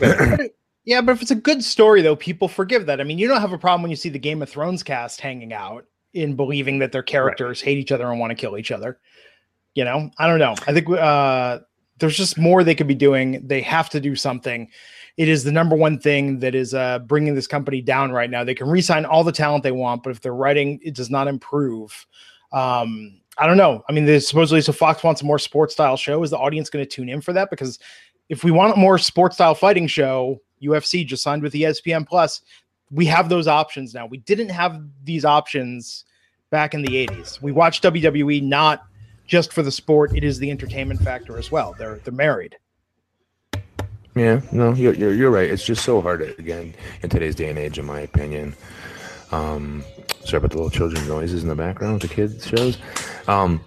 yeah, but if it's a good story, though, people forgive that. I mean, you don't have a problem when you see the Game of Thrones cast hanging out in believing that their characters right. hate each other and want to kill each other. You know, I don't know. I think uh, there's just more they could be doing. They have to do something. It is the number one thing that is uh, bringing this company down right now. They can resign all the talent they want, but if their writing it does not improve, um, I don't know. I mean, there's supposedly so Fox wants a more sports style show. Is the audience going to tune in for that? Because if we want a more sports style fighting show, UFC just signed with ESPN Plus. We have those options now. We didn't have these options back in the 80s. We watched WWE not just for the sport, it is the entertainment factor as well. They're they're married. Yeah, no, you're, you're, you're right. It's just so hard again in today's day and age, in my opinion. Um, sorry about the little children noises in the background with the kids shows. Um,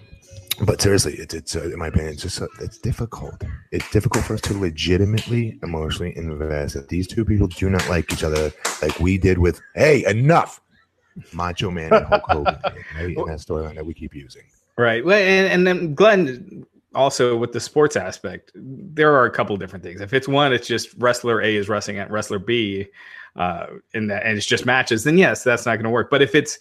but seriously, it's it's uh, in my opinion, it's just uh, it's difficult. It's difficult for us to legitimately emotionally invest. If these two people do not like each other, like we did with "Hey, enough," Macho Man and Hulk Hogan, right? in that storyline that we keep using. Right. Well, and, and then Glenn also with the sports aspect, there are a couple different things. If it's one, it's just wrestler A is wrestling at wrestler B uh, and that and it's just matches, then yes, that's not going to work. But if it's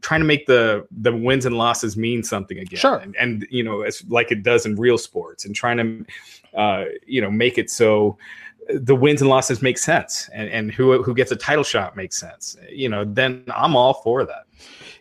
trying to make the the wins and losses mean something again, Sure. and, and you know, it's like it does in real sports, and trying to uh, you know make it so the wins and losses make sense, and and who who gets a title shot makes sense, you know, then I'm all for that.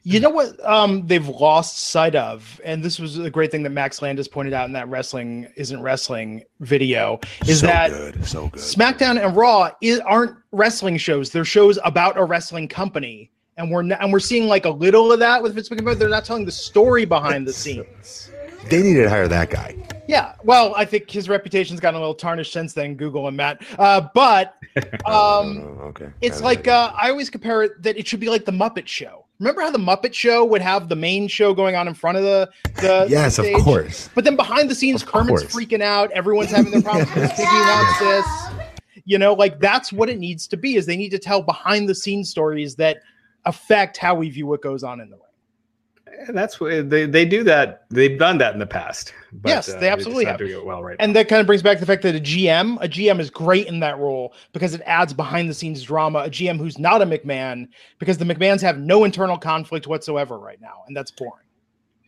You know what um, they've lost sight of, and this was a great thing that Max Landis pointed out in that wrestling isn't wrestling video, is so that good, so good. SmackDown and Raw is, aren't wrestling shows; they're shows about a wrestling company, and we're n- and we're seeing like a little of that with Vince McMahon. They're not telling the story behind the scenes. They needed to hire that guy. Yeah, well, I think his reputation's gotten a little tarnished since then. Google and Matt, uh, but um, Oh, okay. it's I like uh, I always compare it that it should be like the Muppet Show. Remember how the Muppet Show would have the main show going on in front of the the yes, of stage? course. But then behind the scenes, Of Kermit's course. freaking out. Everyone's having their problems because Piggy wants this. You know, like that's what it needs to be. Is they need to tell behind the scenes stories that affect how we view what goes on in the ring. And that's what they, they do that. They've done that in the past. But, Yes, uh, they absolutely just not have. doing it well right And that kind of brings back the fact that a GM, a GM is great in that role because it adds behind the scenes drama. A GM who's not a McMahon because the McMahons have no internal conflict whatsoever right now, and that's boring.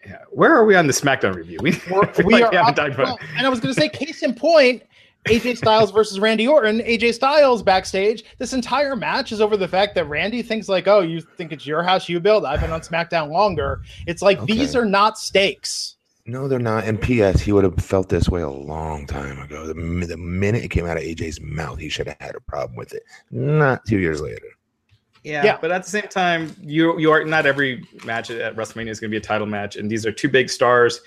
Yeah. Where are we on the SmackDown review? We, We're, I feel we like are we haven't up- talked about. well, and I was going to say, case in point, AJ Styles versus Randy Orton. AJ Styles backstage. This entire match is over the fact that Randy thinks like, "Oh, you think it's your house you build? I've been on SmackDown longer." It's like these are not stakes. No, they're not. And P.S. He would have felt this way a long time ago. The, the minute it came out of AJ's mouth, he should have had a problem with it. Not two years later. Yeah, Yeah. but at the same time, you you are not every match at WrestleMania is going to be a title match, and these are two big stars.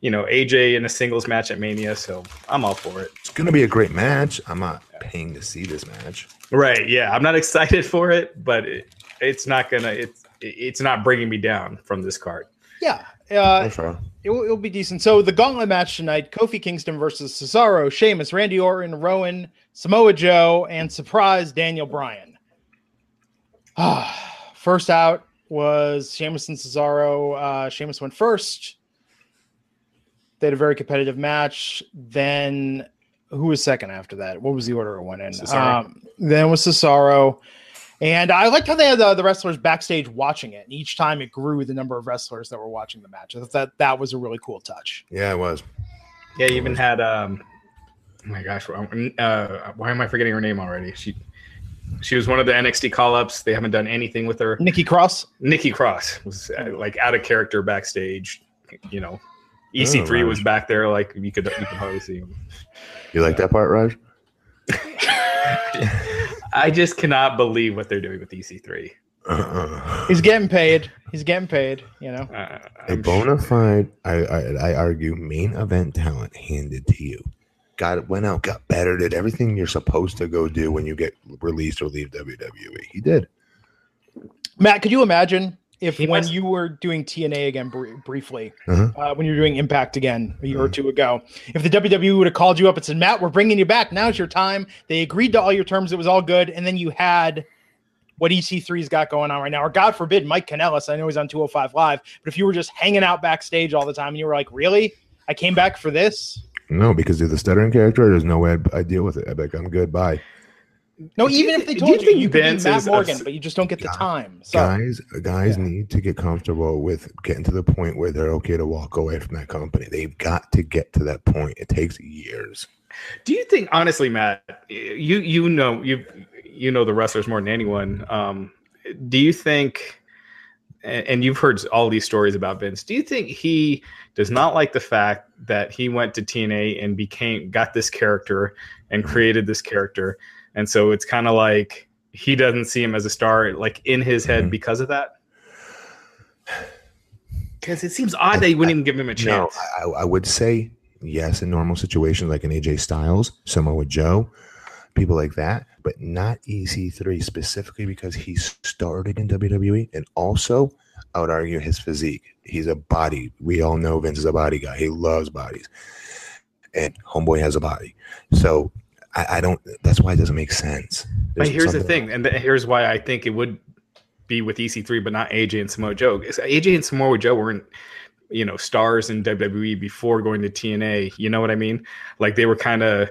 You know, AJ in a singles match at Mania, so I'm all for it. It's going to be a great match. I'm not paying to see this match. Right? Yeah, I'm not excited for it, but it, it's not gonna it's it's not bringing me down from this card. Yeah. Uh, That's it will, it'll be decent. So the gauntlet match tonight: Kofi Kingston versus Cesaro, Sheamus, Randy Orton, Rowan, Samoa Joe, and surprise Daniel Bryan. first out was Sheamus and Cesaro. Uh, Sheamus went first. They had a very competitive match. Then who was second after that? What was the order it went in? Um, then was Cesaro. And I liked how they had the, the wrestlers backstage watching it. And each time it grew the number of wrestlers that were watching the match. I thought that that was a really cool touch. Yeah, it was. Yeah, you even had um, oh my gosh, uh, why am I forgetting her name already? She she was one of the NXT call ups. They haven't done anything with her. Nikki Cross. Nikki Cross was uh, like out of character backstage. You know, EC3 right. was back there, like you could you could hardly see him. You like that part, Raj? I just cannot believe what they're doing with EC3. Uh-uh. He's getting paid. He's getting paid. You know. Uh, A I'm bona fide, I, I, I argue, main event talent handed to you. Got went out, got better, did everything you're supposed to go do when you get released or leave WWE. He did. Matt, could you imagine if He when must- you were doing TNA again br- briefly, Uh-huh. uh, when you were doing Impact again a year or two ago, if the WWE would have called you up and said, Matt, we're bringing you back. Now's your time. They agreed to all your terms. It was all good. And then you had what EC3's got going on right now, or God forbid, Mike Kanellis. I know he's on 205 Live, but if you were just hanging out backstage all the time and you were like, really? I came back for this? No, because of the stuttering character, there's no way I'd, I'd deal with it. I'd be like, I'm good. Bye. No, Do you even if they do you told you, think you could be Matt Morgan, obs- but you just don't get the Guy- time. So guys, guys yeah. need to get comfortable with getting to the point where they're okay to walk away from that company. They've got to get to that point. It takes years. Do you think, honestly, Matt, you you know you you know the wrestlers more than anyone. Um, do you think, and and you've heard all these stories about Vince? Do you think he does not like the fact that he went to TNA and became got this character and created this character, and so it's kind of like he doesn't see him as a star, like in his head Mhm. because of that? Because it seems odd that you wouldn't even give him a No, chance. I, I would say yes in normal situations like an AJ Styles, Samoa Joe, people like that, but not EC3 specifically because he started in WWE and also I would argue his physique. He's a body. We all know Vince is a body guy. He loves bodies. And Homeboy has a body. So I, I don't that's why it doesn't make sense. But here's the thing, and here's why I think it would be with EC3, but not AJ and Samoa Joe. AJ and Samoa Joe weren't, you know, stars in WWE before going to TNA. You know what I mean? Like they were kind of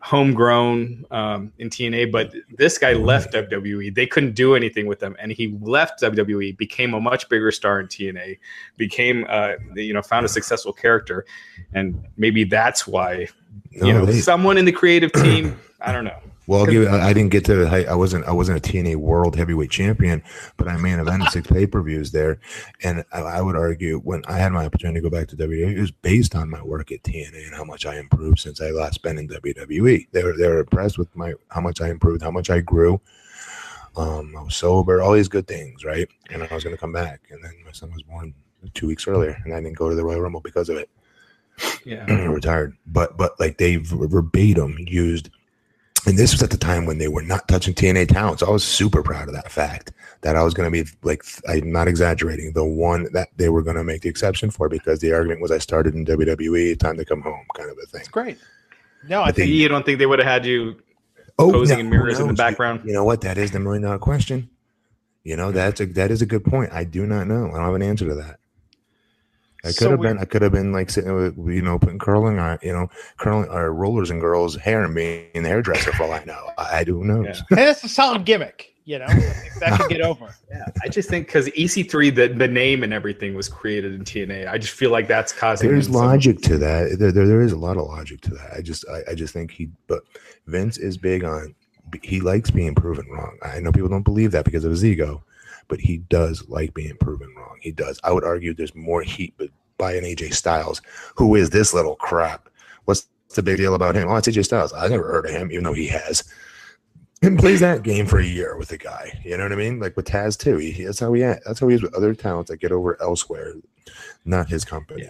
homegrown um, in TNA, but this guy left WWE. They couldn't do anything with them, and he left WWE, became a much bigger star in TNA, became uh, you know found a successful character, and maybe that's why you know they- someone in the creative team. I don't know. Well, I'll give you, I, I didn't get to. I, I wasn't. I wasn't a TNA World Heavyweight Champion, but I main evented six pay per views there, and I, I would argue when I had my opportunity to go back to WWE, it was based on my work at TNA and how much I improved since I last been in WWE. They were they were impressed with my how much I improved, how much I grew. Um, I was sober, all these good things, right? And I was going to come back, and then my son was born two weeks earlier, and I didn't go to the Royal Rumble because of it. Yeah, retired. But but like they verbatim used, and this was at the time when they were not touching TNA talent. So I was super proud of that fact that I was going to be like I'm not exaggerating the one that they were going to make the exception for because the argument was I started in WWE, time to come home, kind of a thing. It's great. No, I But they- think you don't think they would have had you Oh, posing in mirrors in the background? You know what? That is the million dollar question. You know that's a that is a good point. I do not know. I don't have an answer to that. I could So have we- been. I could have been like sitting with you know putting curling on you know curling or rollers in girls' hair and being the hairdresser for all I know. I, I do know. Yeah. and that's a solid gimmick. You know, I that could get over. Yeah, I just think because EC3, the, the name and everything was created in TNA. I just feel like that's causing. There's him some- logic to that. There, there, there is a lot of logic to that. I just, I, I just think he, but Vince is big on. He likes being proven wrong. I know people don't believe that because of his ego, but he does like being proven wrong. He does. I would argue there's more heat but by an AJ Styles. Who is this little crap? What's the big deal about him? Oh, it's AJ Styles. I never heard of him, even though he has. And plays that game for a year with the guy. You know what I mean? Like with Taz too. He, that's how he. That's how he is with other talents that get over elsewhere, not his company.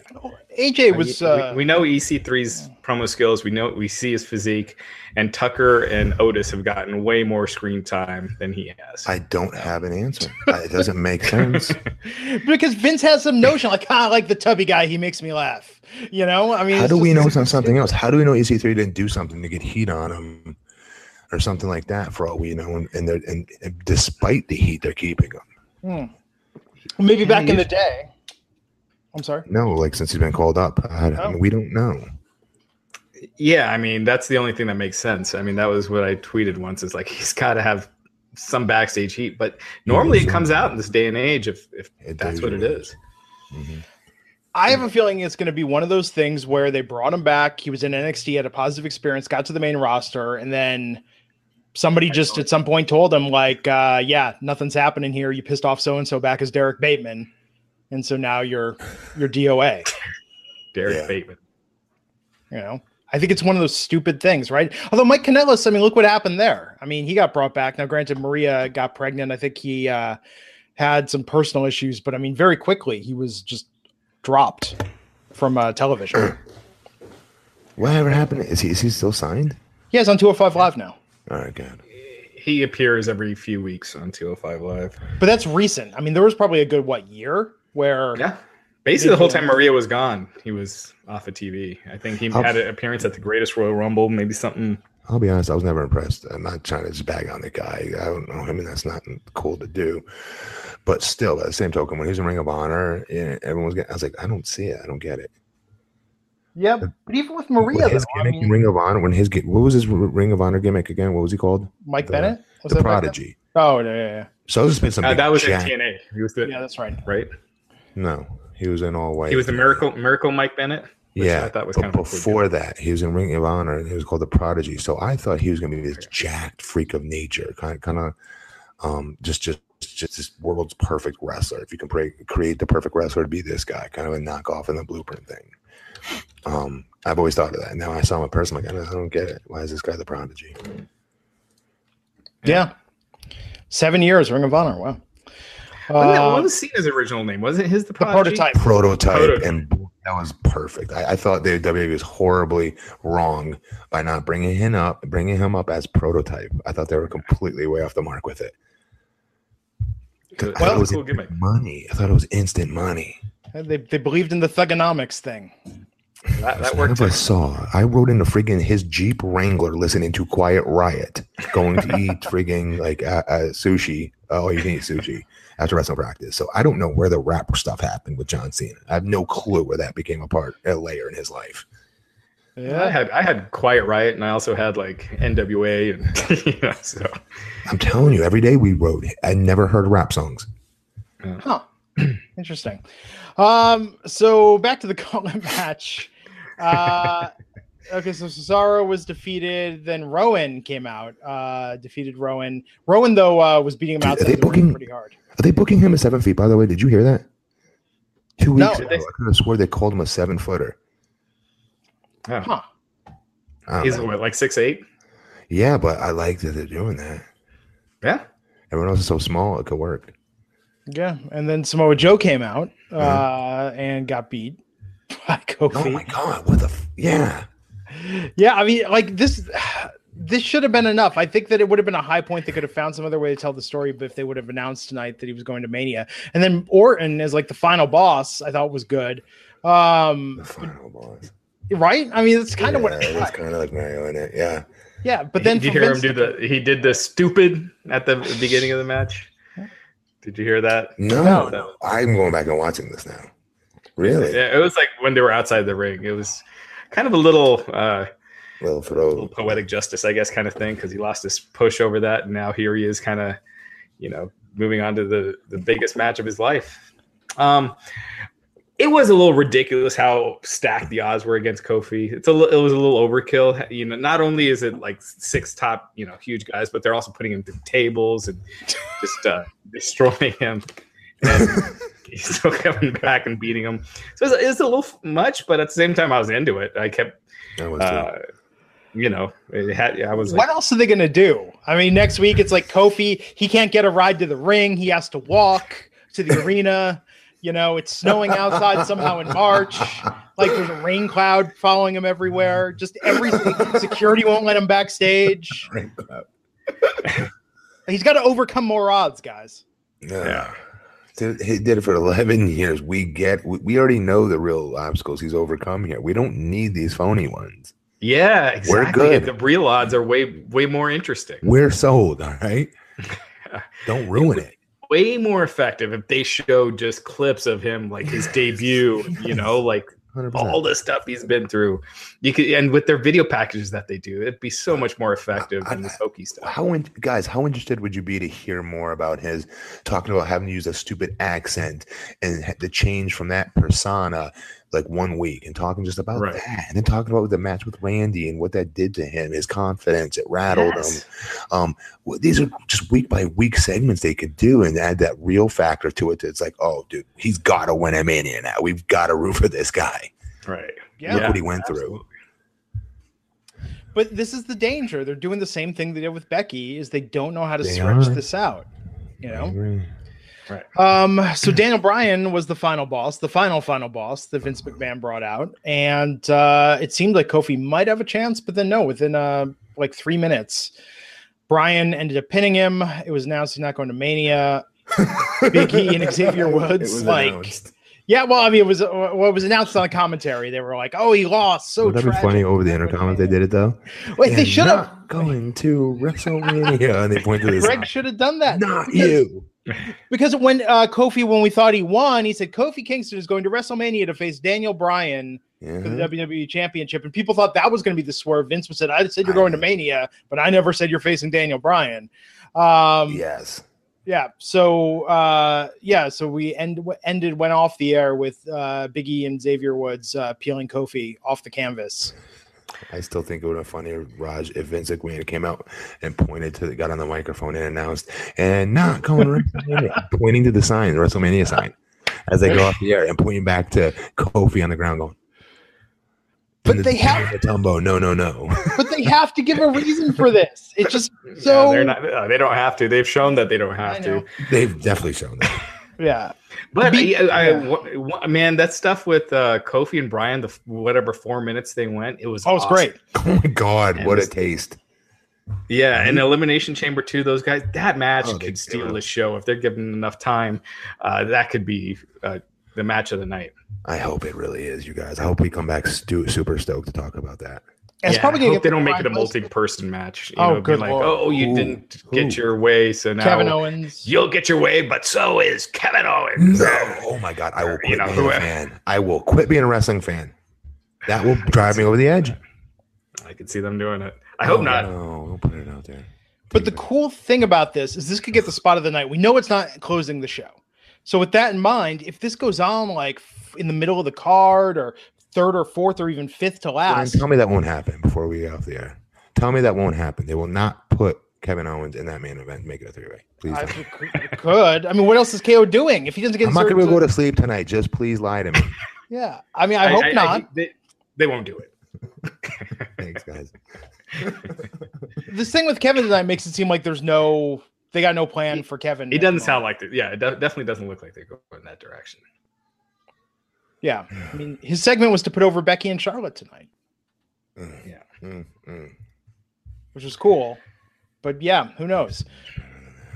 AJ was. we, Uh, we know EC3's promo skills. We know we see his physique, and Tucker and Otis have gotten way more screen time than he has. I don't have an answer. It doesn't make sense. because Vince has some notion like, ah, I like the tubby guy. He makes me laugh. You know, I mean, How it's do we know it's not something else? How do we know EC3 didn't do something to get heat on him or something like that for all we know? And and, they're, and, and despite the heat, they're keeping him. Maybe back in the day. I'm sorry. No, like since he's been called up, I, I mean, we don't know. yeah, I mean that's the only thing that makes sense. I mean that was what I tweeted once. Is like he's got to have some backstage heat, but normally it comes out in this day and age if if It that's what it usually is. I have a feeling it's going to be one of those things where they brought him back. He was in NXT, had a positive experience, got to the main roster, and then somebody just at some point told him, like, uh, yeah, nothing's happening here. You pissed off so and so back as Derek Bateman. And so now you're you're DOA. Derek Yeah. Bateman. You know, I think it's one of those stupid things, right? Although Mike Kanellis, I mean, look what happened there. I mean, he got brought back. Now, granted, Maria got pregnant. I think he uh, had some personal issues, but I mean, very quickly he was just dropped from uh, television. Whatever happened? Is he is he still signed? he has on 205 Live now, All right, good. He appears every few weeks on 205 Live. but that's recent. I mean, there was probably a good what year where Yeah. Basically, the whole time Maria was gone, he was off of TV. I think he How- had an appearance at the Greatest Royal Rumble, maybe something. I'll be honest, I was never impressed. I'm not trying to just bag on the guy. I don't know him, and that's not cool to do. But still, by the same token, when he was in Ring of Honor, yeah, everyone was getting. I was like, I don't see it. I don't get it. yeah, but even with Maria, What his though, I gimmick in mean, Ring of Honor. When his what was his Ring of Honor gimmick again? What was he called? Mike the- Bennett was the that back then? Prodigy. Oh yeah, yeah, So this has been some. Uh, that was in TNA. He was the yeah, yeah, that's right. right. No, he was in all white. He was the miracle, miracle Mike Bennett. which Yeah, I thought was but kind of a cool before that, he was in Ring of Honor, he was called the Prodigy. So I thought he was going to be this jacked freak of nature, kind of, kind of, um, just, just, just this world's perfect wrestler. If you can pray, create the perfect wrestler, to be this guy, kind of a knockoff in the blueprint thing. Um, I've always thought of that. Now I saw him in person, like I don't, I don't get it. Why is this guy the Prodigy? Yeah, seven years Ring of Honor. Wow. Wasn't that- Uh, what was Cena's original name? Wasn't his the, the prototype. Prototype, Prototype. and that was perfect. I, I thought the WWE was horribly wrong by not bringing him up, bringing him up as prototype. I thought they were completely way off the mark with it. I Well, thought it was cool instant gimmick. money. I thought it was instant money. They, they believed in the thuganomics thing. That, that I worked. never too. saw. I rode into friggin' his Jeep Wrangler listening to Quiet Riot, going to eat friggin' like uh, uh, sushi. Oh, you can eat sushi after wrestling practice. So I don't know where the rap stuff happened with John Cena. I have no clue where that became a part, a layer in his life. Yeah. I had I had Quiet Riot, and I also had like NWA, and you know, so. I'm telling you, every day we wrote. I never heard rap songs. Huh. Interesting. Um. So back to the gauntlet match. Uh, okay, so Cesaro was defeated. Then Rowan came out, uh, defeated Rowan. Rowan though uh, was beating him out the booking, pretty hard. Are they booking him at seven feet? By the way, did you hear that? Two weeks no, ago, they... I could have swore they called him a seven footer. Huh. He's what, like six eight? Yeah, but I like that they're doing that. Yeah. Everyone else is so small; it could work. Yeah, and then Samoa Joe came out uh, and got beat by Kofi. Oh my god! What the? F- yeah. Yeah, I mean, like this. This should have been enough. I think that it would have been a high point. They could have found some other way to tell the story, but if they would have announced tonight that he was going to Mania, and then Orton as like the final boss, I thought was good. Um, the final boss, right? I mean, it's kind yeah, of what it's kind of like Mario in it, yeah. Yeah, but then did you hear Vince him do the? He did the stupid at the beginning of the match. Did you hear that? No, no, I'm going back and watching this now. Really? Yeah, it was like when they were outside the ring. It was kind of a little, uh, little, little poetic justice, I guess, kind of thing, because he lost his push over that, and now here he is, kind of, you know, moving on to the the biggest match of his life. Um, it was a little ridiculous how stacked the odds were against Kofi. It's a it was a little overkill. You know, not only is it like six top, you know, huge guys, but they're also putting him through tables and just uh, destroying him. And he's still coming back and beating him. So it's, it's, a little much, but at the same time, I was into it. I kept, I uh, you know, it had. I was. Like, what else are they going to do? I mean, next week it's like Kofi. He can't get a ride to the ring. He has to walk to the arena. You know, it's snowing outside somehow in March. Like there's a rain cloud following him everywhere. Just everything. Security won't let him backstage. He's got to overcome more odds, guys. Yeah. He did it for 11 years. We get, we already know the real obstacles he's overcome here. We don't need these phony ones. Yeah, exactly. We're good. The real odds are way, way more interesting. We're sold. All right. don't ruin it way more effective if they showed just clips of him like his debut, you know, like 100%. all the stuff he's been through. You could and with their video packages that they do, it'd be so uh, much more effective than this hokey stuff. How in, guys, how interested would you be to hear more about his talking about having to use a stupid accent and the change from that persona like one week and talking just about right. that and then talking about the match with Randy and what that did to him, his confidence, it rattled yes. him. Um, well, these are just week by week segments they could do and add that real factor to it. It's like, oh, dude, he's got to win a Mania now. We've got to root for this guy. Right. Yeah. Look what he went absolutely. through. But this is the danger. They're doing the same thing they did with Becky. Is they don't know how to they stretch are. this out. You know. Right. Um, so Daniel Bryan was the final boss, the final final boss that Vince McMahon brought out, and uh, it seemed like Kofi might have a chance, but then no, within uh, like three minutes, Bryan ended up pinning him. It was announced he's not going to Mania. Big E and Xavier Woods, like. Announced. Yeah, well, I mean, it was uh, what was announced on the commentary. They were like, "Oh, he lost." So would that be funny over the intercom if they did it though? Wait, they should have going to WrestleMania, and they point to this. Greg should have done that. Not because, you. Because when uh, Kofi, when we thought he won, he said Kofi Kingston is going to WrestleMania to face Daniel Bryan for the WWE Championship, and people thought that was going to be the swerve. Vince said, "I said you're going to Mania, but I never said you're facing Daniel Bryan." Um, yes. Yeah. So uh, yeah. So we end ended went off the air with uh, Biggie and Xavier Woods uh, peeling Kofi off the canvas. I still think it would have been funny, Raj, if Vince McMahon came out and pointed to the got on the microphone and announced, and not going pointing to the sign, the WrestleMania sign, as they go off the air and pointing back to Kofi on the ground, going. But the, they have the tumbo. No, no, no. but they have to give a reason for this. It's just so yeah, they're not. Uh, they don't have to. They've shown that they don't have to. They've definitely shown that. yeah. But Be, I, I, man, that stuff with uh, Kofi and Bryan, the whatever four minutes they went, it was oh, it was awesome. great. Oh my god, and what a taste! Yeah, and Elimination Chamber two, those guys, that match oh, could steal the show if they're given enough time. Uh, that could be uh, the match of the night. I hope it really is, you guys. I hope we come back stu- super stoked to talk about that. It's yeah, probably gonna they don't make it a multi-person match. You oh, know, good like, Lord. oh, you Ooh. didn't get Ooh. your way, so now Kevin Owens, you'll get your way, but so is Kevin Owens. No, oh my God, I will quit you know, being a fan. I will quit being a wrestling fan. That will drive me over the edge. I can see them doing it. I hope Oh, not. No, don't put it out there. But the cool thing about this is this could get the spot of the night. We know it's not closing the show. So with that in mind, if this goes on like in the middle of the card or third or fourth or even fifth to Brian, last, tell me that won't happen before we get off the air. Tell me that won't happen. They will not put Kevin Owens in that main event. Make it a three way. Please. I don't. could- could. I mean, what else is KO doing if he doesn't get I'm not going to to- go to sleep tonight. Just please lie to me. Yeah, I mean, I, hope not. they, they won't do it. Thanks, guys. this thing with Kevin tonight makes it seem like there's no, they got no plan for Kevin. It doesn't sound like it. Yeah, it de- definitely doesn't look like they go in that direction. Yeah, I mean, his segment was to put over Becky and Charlotte tonight, Yeah. Mm, mm. which was cool. But yeah, who knows?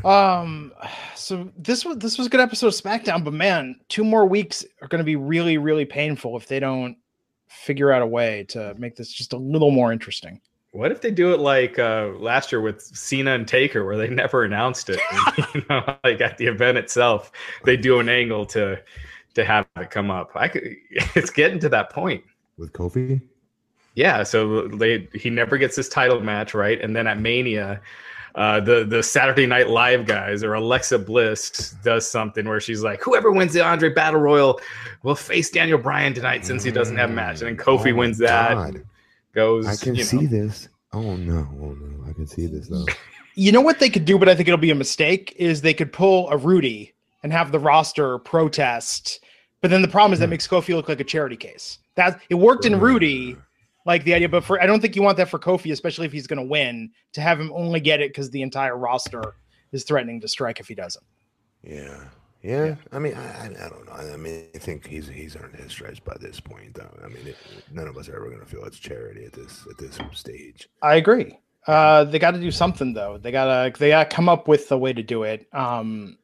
Um, so this was this was a good episode of SmackDown, but man, two more weeks are going to be really really painful if they don't figure out a way to make this just a little more interesting. What if they do it like uh, last year with Cena and Taker, where they never announced it? you know, like at the event itself, they do an angle to to have it come up. I could. It's getting to that point. With Kofi? Yeah. So they he never gets his title match right, and then at Mania. Uh, the the Saturday Night Live guys or Alexa Bliss does something where she's like, whoever wins the Andre Battle Royal will face Daniel Bryan tonight since he doesn't have a match, and then Kofi Oh wins that. God. Goes. I can you see know. this. Oh no, oh no, I can see this though. You know what they could do, but I think it'll be a mistake. Is they could pull a Rudy and have the roster protest, but then the problem is that makes Kofi look like a charity case. That it worked in Rudy, like the idea, but for I don't think you want that for Kofi, especially if he's going to win, to have him only get it because the entire roster is threatening to strike if he doesn't. Yeah. Yeah, I mean, I, I, don't know. I mean, I think he's he's earned his stripes by this point. Though. I mean, it, none of us are ever going to feel it's charity at this at this stage. I agree. Uh, they got to do something though. They gotta they gotta come up with a way to do it. Um,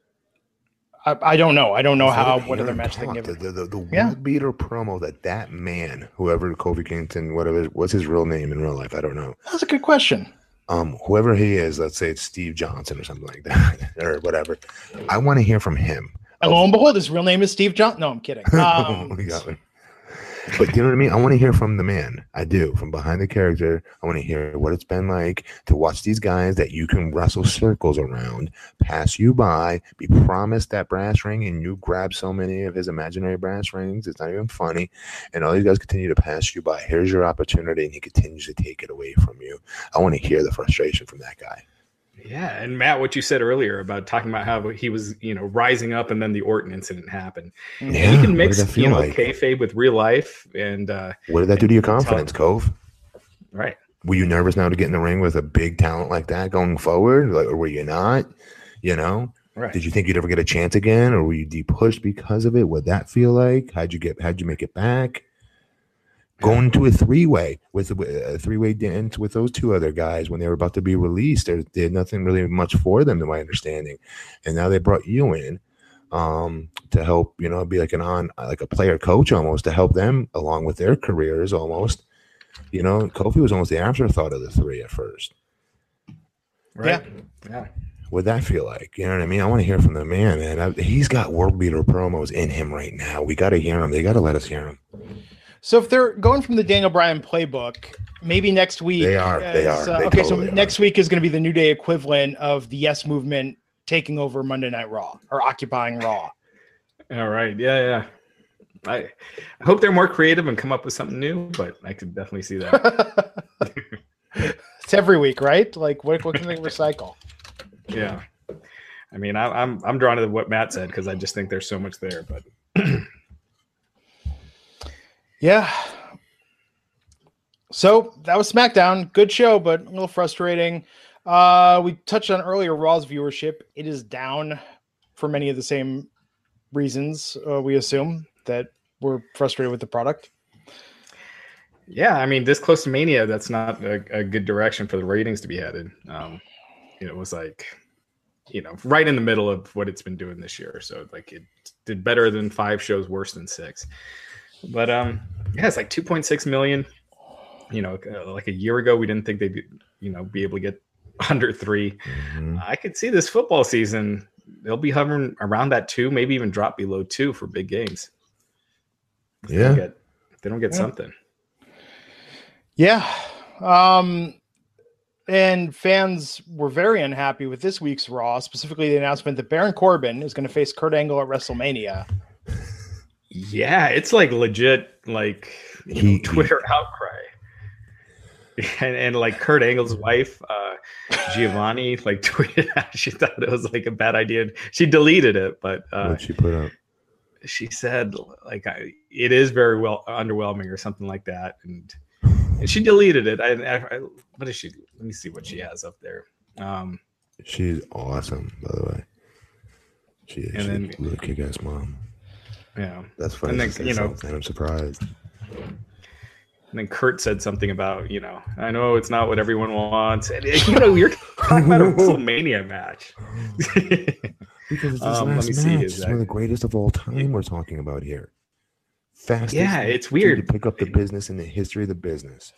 I, I don't know. I don't know how what other match they can give. the, the, the, the Yeah. beater promo that that man, whoever Kofi Kingston, whatever, what's his real name in real life? I don't know. That's a good question. um, whoever he is, let's say it's Steve Johnson or something like that, or whatever. I want to hear from him. And lo and behold, his real name is Steve John. No, I'm kidding. Um, We got one. But you know what I mean? I want to hear from the man. I do. From behind the character, I want to hear what it's been like to watch these guys that you can wrestle circles around pass you by, be promised that brass ring, and you grab so many of his imaginary brass rings. It's not even funny. And all these guys continue to pass you by. Here's your opportunity, and he continues to take it away from you. I want to hear the frustration from that guy. Yeah, and Matt, what you said earlier about talking about how he was, you know, rising up, and then the Orton incident happened. Yeah, you can mix, feel you know, like? kayfabe with real life, and uh, What did that do to your confidence, Cove? right. were you nervous now to get in the ring with a big talent like that going forward? Like, or were you not? You know, Right. did you think you'd ever get a chance again, or were you depushed because of it? What that feel like? How'd you get? How'd you make it back? Going to a three way with a, a three way dance with those two other guys when they were about to be released, there, they had nothing really much for them, to my understanding, and now they brought you in um to help you know be like an on like a player coach almost to help them along with their careers almost you know, Kofi was almost the afterthought of the three at first. Right. Yeah. What'd that feel like? You know what I mean? I want to hear from the man, man. I, he's got world beater promos in him right now. We got to hear him. They got to let us hear him. So if they're going from the Daniel Bryan playbook, maybe next week They are, they is, are, uh, they okay, totally so are. next week is going to be the New Day equivalent of the Yes Movement taking over Monday Night Raw or occupying Raw. All right. Yeah. Yeah. I, I hope they're more creative and come up with something new, but I could definitely see that. it's every week, right? Like, what, what can they recycle? yeah. I mean, I, I'm I'm drawn to what Matt said because I just think there's so much there. But Yeah. So that was SmackDown. Good show, but a little frustrating. Uh, we touched on earlier Raw's viewership. It is down for many of the same reasons. Uh, we assume that we're frustrated with the product. yeah, I mean, this close to Mania, that's not a, a good direction for the ratings to be headed. Um, it was like, you know, right in the middle of what it's been doing this year. So like it did better than five shows, worse than six. But um, yeah, it's like 2.6 million. You know, uh, like a year ago, we didn't think they'd, be, you know, be able to get under three. Mhm. I could see this football season. They'll be hovering around that two, maybe even drop below two for big games. If they don't Yeah. get, they don't get Yeah. something. Yeah. Um, and fans were very unhappy with this week's Raw, specifically the announcement that Baron Corbin is going to face Kurt Angle at WrestleMania. Yeah, it's like legit, like he, know, Twitter he, outcry. And, and, like Kurt Angle's wife, uh, Giovanna, like tweeted she thought it was like a bad idea. She deleted it, but uh, what she put up? She said like I, it is very well underwhelming or something like that, and and she deleted it. I, I, I what is she? Let me see what she has up there. Um, she's awesome, by the way. She is. And then, really kick ass mom. Yeah, that's funny. And then you know, I'm surprised. And then Kurt said something about, you know, I know it's not what everyone wants. And, you know, you're talking about a WrestleMania match. because it's um, last match. It's one of the greatest of all time we're talking about here. Fastest. Yeah, it's weird. To pick up the business in the history of the business.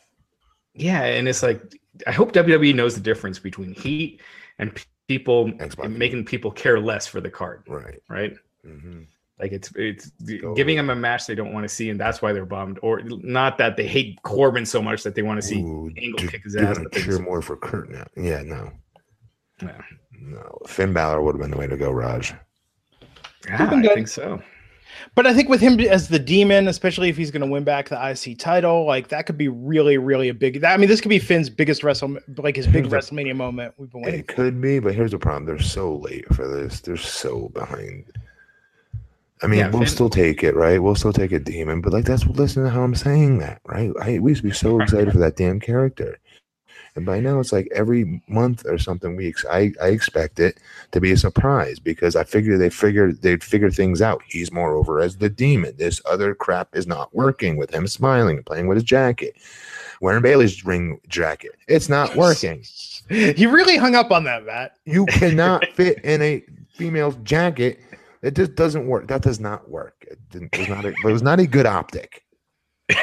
Yeah, and it's like I hope WWE knows the difference between heat and people making people care less for the card. Right. Right. Mm-hmm. Like it's it's oh. giving them a match they don't want to see, and that's why they're bummed. Or not that they hate Corbin so much that they want to see Ooh, Angle kick his ass. But cheer more for Kurt now. Yeah, no. Yeah. No. Finn Balor would have been the way to go, Raj. Yeah, I think so. But I think with him as the demon, especially if he's going to win back the IC title, like that could be really, really a big. I mean, this could be Finn's biggest wrestle, like his big WrestleMania moment. We've been waiting. It could be, but here's the problem: they're so late for this. They're so behind. I mean, yeah, we'll Finn. still take it, right? We'll still take a demon, but like that's listen to how I'm saying that, right? I we used to be so excited for that damn character. And by now it's like every month or something weeks, I, I expect it to be a surprise because I figure they figured they'd figure things out. He's moreover as the demon. This other crap is not working with him smiling and playing with his jacket. Wearing Bayley's ring jacket. It's not working. he really hung up on that, Matt. You cannot fit in a female's jacket it just doesn't work. That does not work. It, didn't, it was not. A, it was not a good optic.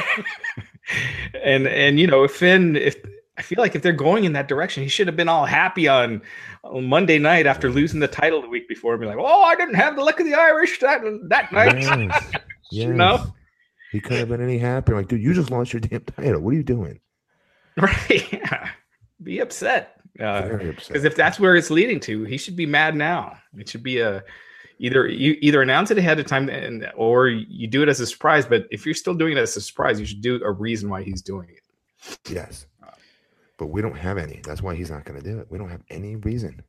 and and you know, if Finn, if I feel like if they're going in that direction, he should have been all happy on, on Monday night after losing the title the week before and be like, "Oh, I didn't have the luck of the Irish that that night." Yes. yes. you know, he could have been any happier. Like, dude, you just lost your damn title. What are you doing? Right? Yeah. Be upset. Because uh, if that's where it's leading to, he should be mad now. It should be a either you either announce it ahead of time and or you do it as a surprise but if you're still doing it as a surprise you should do a reason why he's doing it. Yes. But we don't have any. That's why he's not going to do it. We don't have any reason.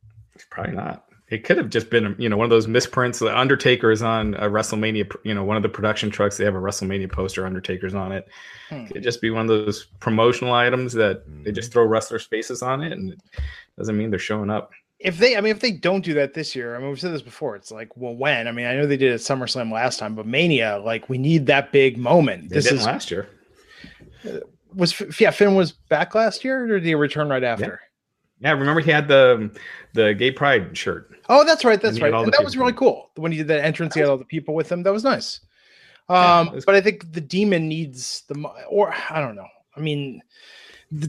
Probably not. It could have just been you know one of those misprints. The undertaker is on a wrestlemania you know one of the production trucks. They have a wrestlemania poster undertaker's on it. Hmm. it could just be one of those promotional items that mm-hmm. they just throw wrestlers faces on it and it doesn't mean they're showing up if they, I mean, if they don't do that this year, I mean, we've said this before. It's like, well, when? I mean, I know they did it at SummerSlam last time, but Mania, like, we need that big moment. They this is last year. Was yeah, Finn was back last year, or did he return right after? Yeah, yeah remember he had the the gay pride shirt. Oh, that's right, that's right. That was really cool. When he did that entrance, he had all the people with him. That was nice. Um, yeah, was but I think the demon needs the or I don't know. I mean,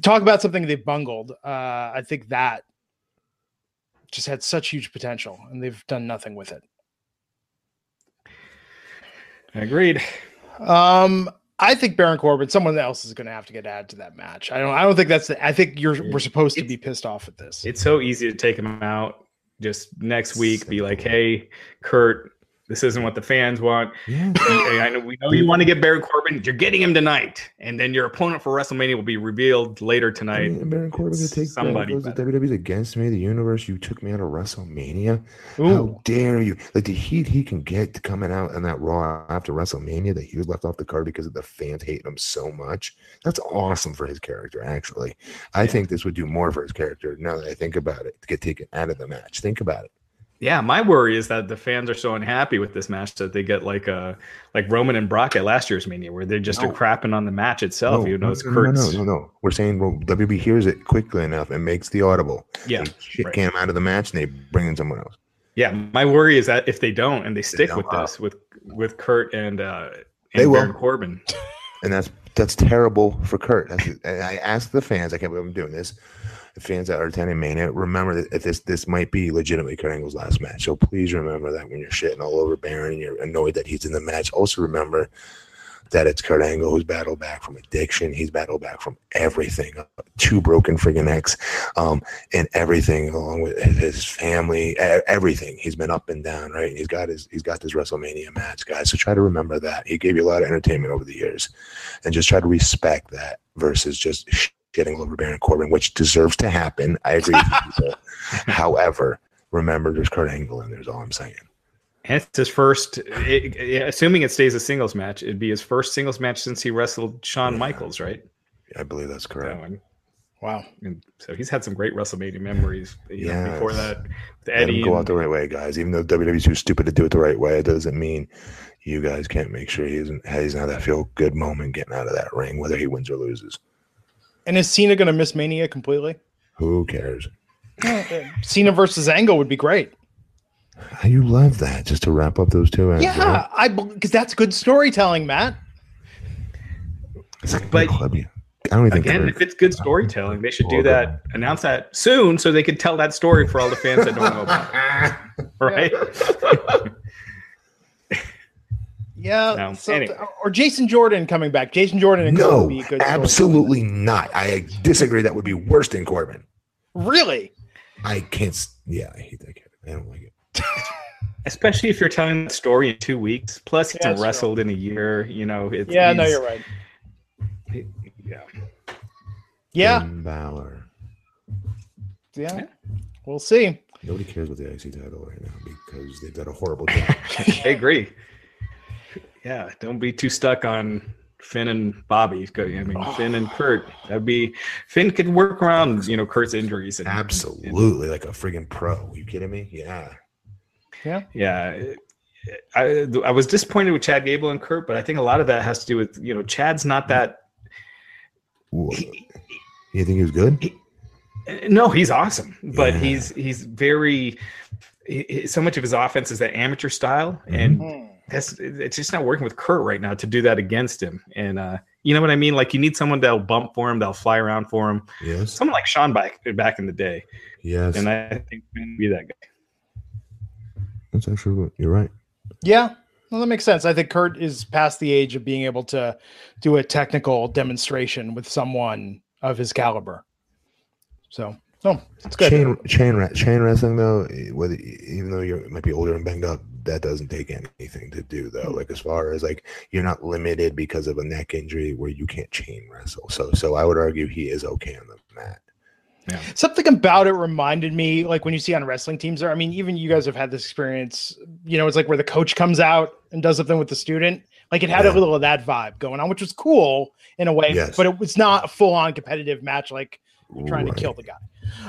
talk about something they bungled. Uh, I think that just had such huge potential, and they've done nothing with it. Agreed. Um, I think Baron Corbin, someone else is going to have to get added to that match. I don't. I don't think that's. The, I think you're. We're supposed to be pissed off at this. It's so easy to take him out. Just next week, be like, "Hey, Kurt, this isn't what the fans want. Yeah. I know we know you want to get Baron Corbin. You're getting him tonight, and then your opponent for WrestleMania will be revealed later tonight. I mean, Baron Corbin to take somebody. The WWE's against me. The universe. You took me out of WrestleMania. Ooh. How dare you? Like the heat he can get coming out in that Raw after WrestleMania that he was left off the card because of the fans hating him so much. That's awesome for his character. Actually, I yeah. think this would do more for his character. Now that I think about it, to get taken out of the match. Think about it. Yeah, my worry is that the fans are so unhappy with this match that they get like a uh, like Roman and Brock at last year's Mania, where they're just no. are crapping on the match itself. No, you know, no, it's no, no, no, no, no. We're saying well, WB hears it quickly enough and makes the audible. Yeah, they shit right. can out of the match and they bring in someone else. Yeah, my worry is that if they don't and they stick they with this with with Kurt and uh and they Baron will. Corbin, and that's that's terrible for Kurt. That's, I asked the fans. I can't believe I'm doing this fans that are attending Mania, remember that this this might be legitimately Kurt Angle's last match. So please remember that when you're shitting all over Baron and you're annoyed that he's in the match. Also remember that it's Kurt Angle who's battled back from addiction. He's battled back from everything, two broken friggin' necks, um, and everything along with his family, everything. He's been up and down, right? He's got his he's got this WrestleMania match, guys. So try to remember that. He gave you a lot of entertainment over the years, and just try to respect that versus just getting over Baron Corbin, which deserves to happen. I agree. However, remember there's Kurt Angle, and there's all I'm saying. And it's his first, it, assuming it stays a singles match, it'd be his first singles match since he wrestled Shawn yeah. Michaels, right? I believe that's correct. So, wow. And so he's had some great WrestleMania memories. Yeah. Before that, Eddie. go out the right way, guys. Even though WWE's too stupid to do it the right way, it doesn't mean you guys can't make sure he's he's not that feel good moment getting out of that ring, whether he wins or loses. And is Cena going to miss Mania completely? Who cares? Cena versus Angle would be great. You love that just to wrap up those two. Ends, yeah, right? I because that's good storytelling, Matt. but I don't even again, think if it's good storytelling, they should do that. Announce that soon so they can tell that story for all the fans that don't know about. It. Right. Yeah, no, so, anyway. or Jason Jordan coming back. Jason Jordan and no, would be good absolutely not. I disagree. That would be worse than Corbin. Really? I can't. Yeah, I hate that kid. I don't like it. Especially if you're telling the story in two weeks. Plus, it's yeah, wrestled true. in a year. You know, it's yeah. No, you're right. yeah. Yeah. Finn Balor. Yeah. yeah. We'll see. Nobody cares about the IC title right now because they've done a horrible job. I agree. Yeah, don't be too stuck on Finn and Bobby. I mean, oh. Finn and Kurt. That'd be Finn could work around, you know, Kurt's injuries. And, Absolutely, and, like a friggin' pro. Are you kidding me? Yeah. Yeah. Yeah. I, I was disappointed with Chad Gable and Kurt, but I think a lot of that has to do with you know Chad's not that. He, you think he was good? He, no, he's awesome, but yeah. he's he's very. He, so much of his offense is that amateur style, mm-hmm. and hmm. That's it's just not working with Kurt right now to do that against him. And uh, you know what I mean? Like you need someone that'll bump for him, that'll fly around for him. Yes. Someone like Shawn back back in the day. Yes. And I think be that guy. That's actually what you're right. Yeah, well, that makes sense. I think Kurt is past the age of being able to do a technical demonstration with someone of his caliber. So, no, it's good. Chain chain chain wrestling though, whether even though you might be older and banged up, that doesn't take anything to do though. Like as far as like you're not limited because of a neck injury where you can't chain wrestle. So so I would argue he is okay on the mat. Yeah. Something about it reminded me, like when you see on wrestling teams, there. I mean, even you guys have had this experience. You know, it's like where the coach comes out and does something with the student. Like it had yeah. a little of that vibe going on, which was cool in a way, yes. but it was not a full on competitive match like trying right. to kill the guy.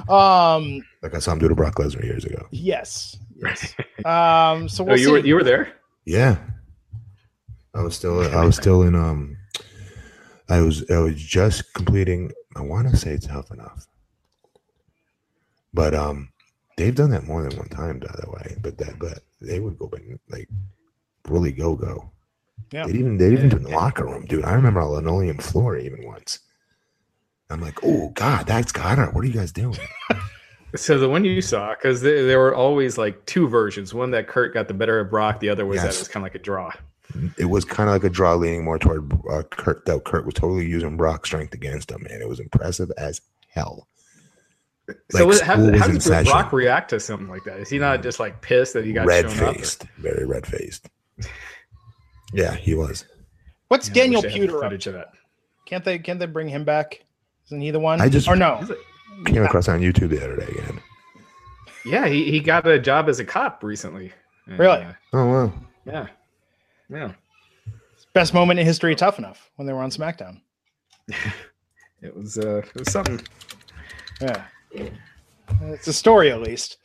Um, like I saw him do to Brock Lesnar years ago. Yes. Yes. um, so we'll oh, you see. were you were there? Yeah. I was still I was still in um I was I was just completing I want to say it's tough enough. But um, they've done that more than one time, by the way. But that, but they would go like really go go. Yeah. They even they even do in the locker room, dude. I remember a linoleum floor even once. I'm like, oh god, that's Goddard. What are you guys doing? so the one you saw, because there were always like two versions. One that Kurt got the better of Brock. The other was yes. that it was kind of like a draw. It was kind of like a draw, leaning more toward uh, Kurt. Though Kurt was totally using Brock's strength against him, and it was impressive as hell. So like how, how does Brock react to something like that? Is he not just like pissed that he got red faced, very red faced? yeah, he was. What's yeah, Daniel Puder up to? That. Can't they? Can't they bring him back? Isn't he the one? I just or no? Came across on YouTube the other day again. Yeah, he, he got a job as a cop recently. Really? Uh, oh wow. Yeah. Yeah. Best moment in history, tough enough when they were on SmackDown. it was uh, it was something. Yeah. It's a story, at least.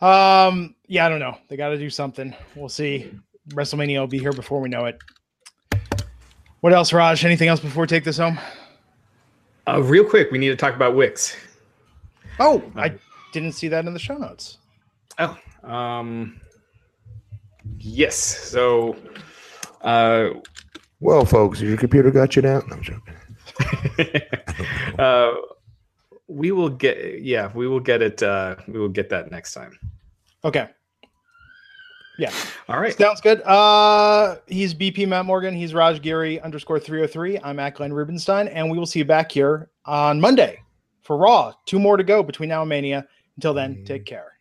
Um, yeah, I don't know. They got to do something. We'll see. WrestleMania will be here before we know it. What else, Raj? Anything else before we take this home? Uh, real quick, we need to talk about Wix. Oh, I didn't see that in the show notes. Oh, um, yes. So, uh, well, folks, your computer got you down. No, I'm joking. uh, we will get yeah we will get it uh we will get that next time okay Yeah. All right. Sounds good. Uh, he's BP Matt Morgan. He's Raj Giri underscore 303. I'm at Glenn Rubenstein, and we will see you back here on Monday for Raw. Two more to go between now and Mania. Until then, take mm. care.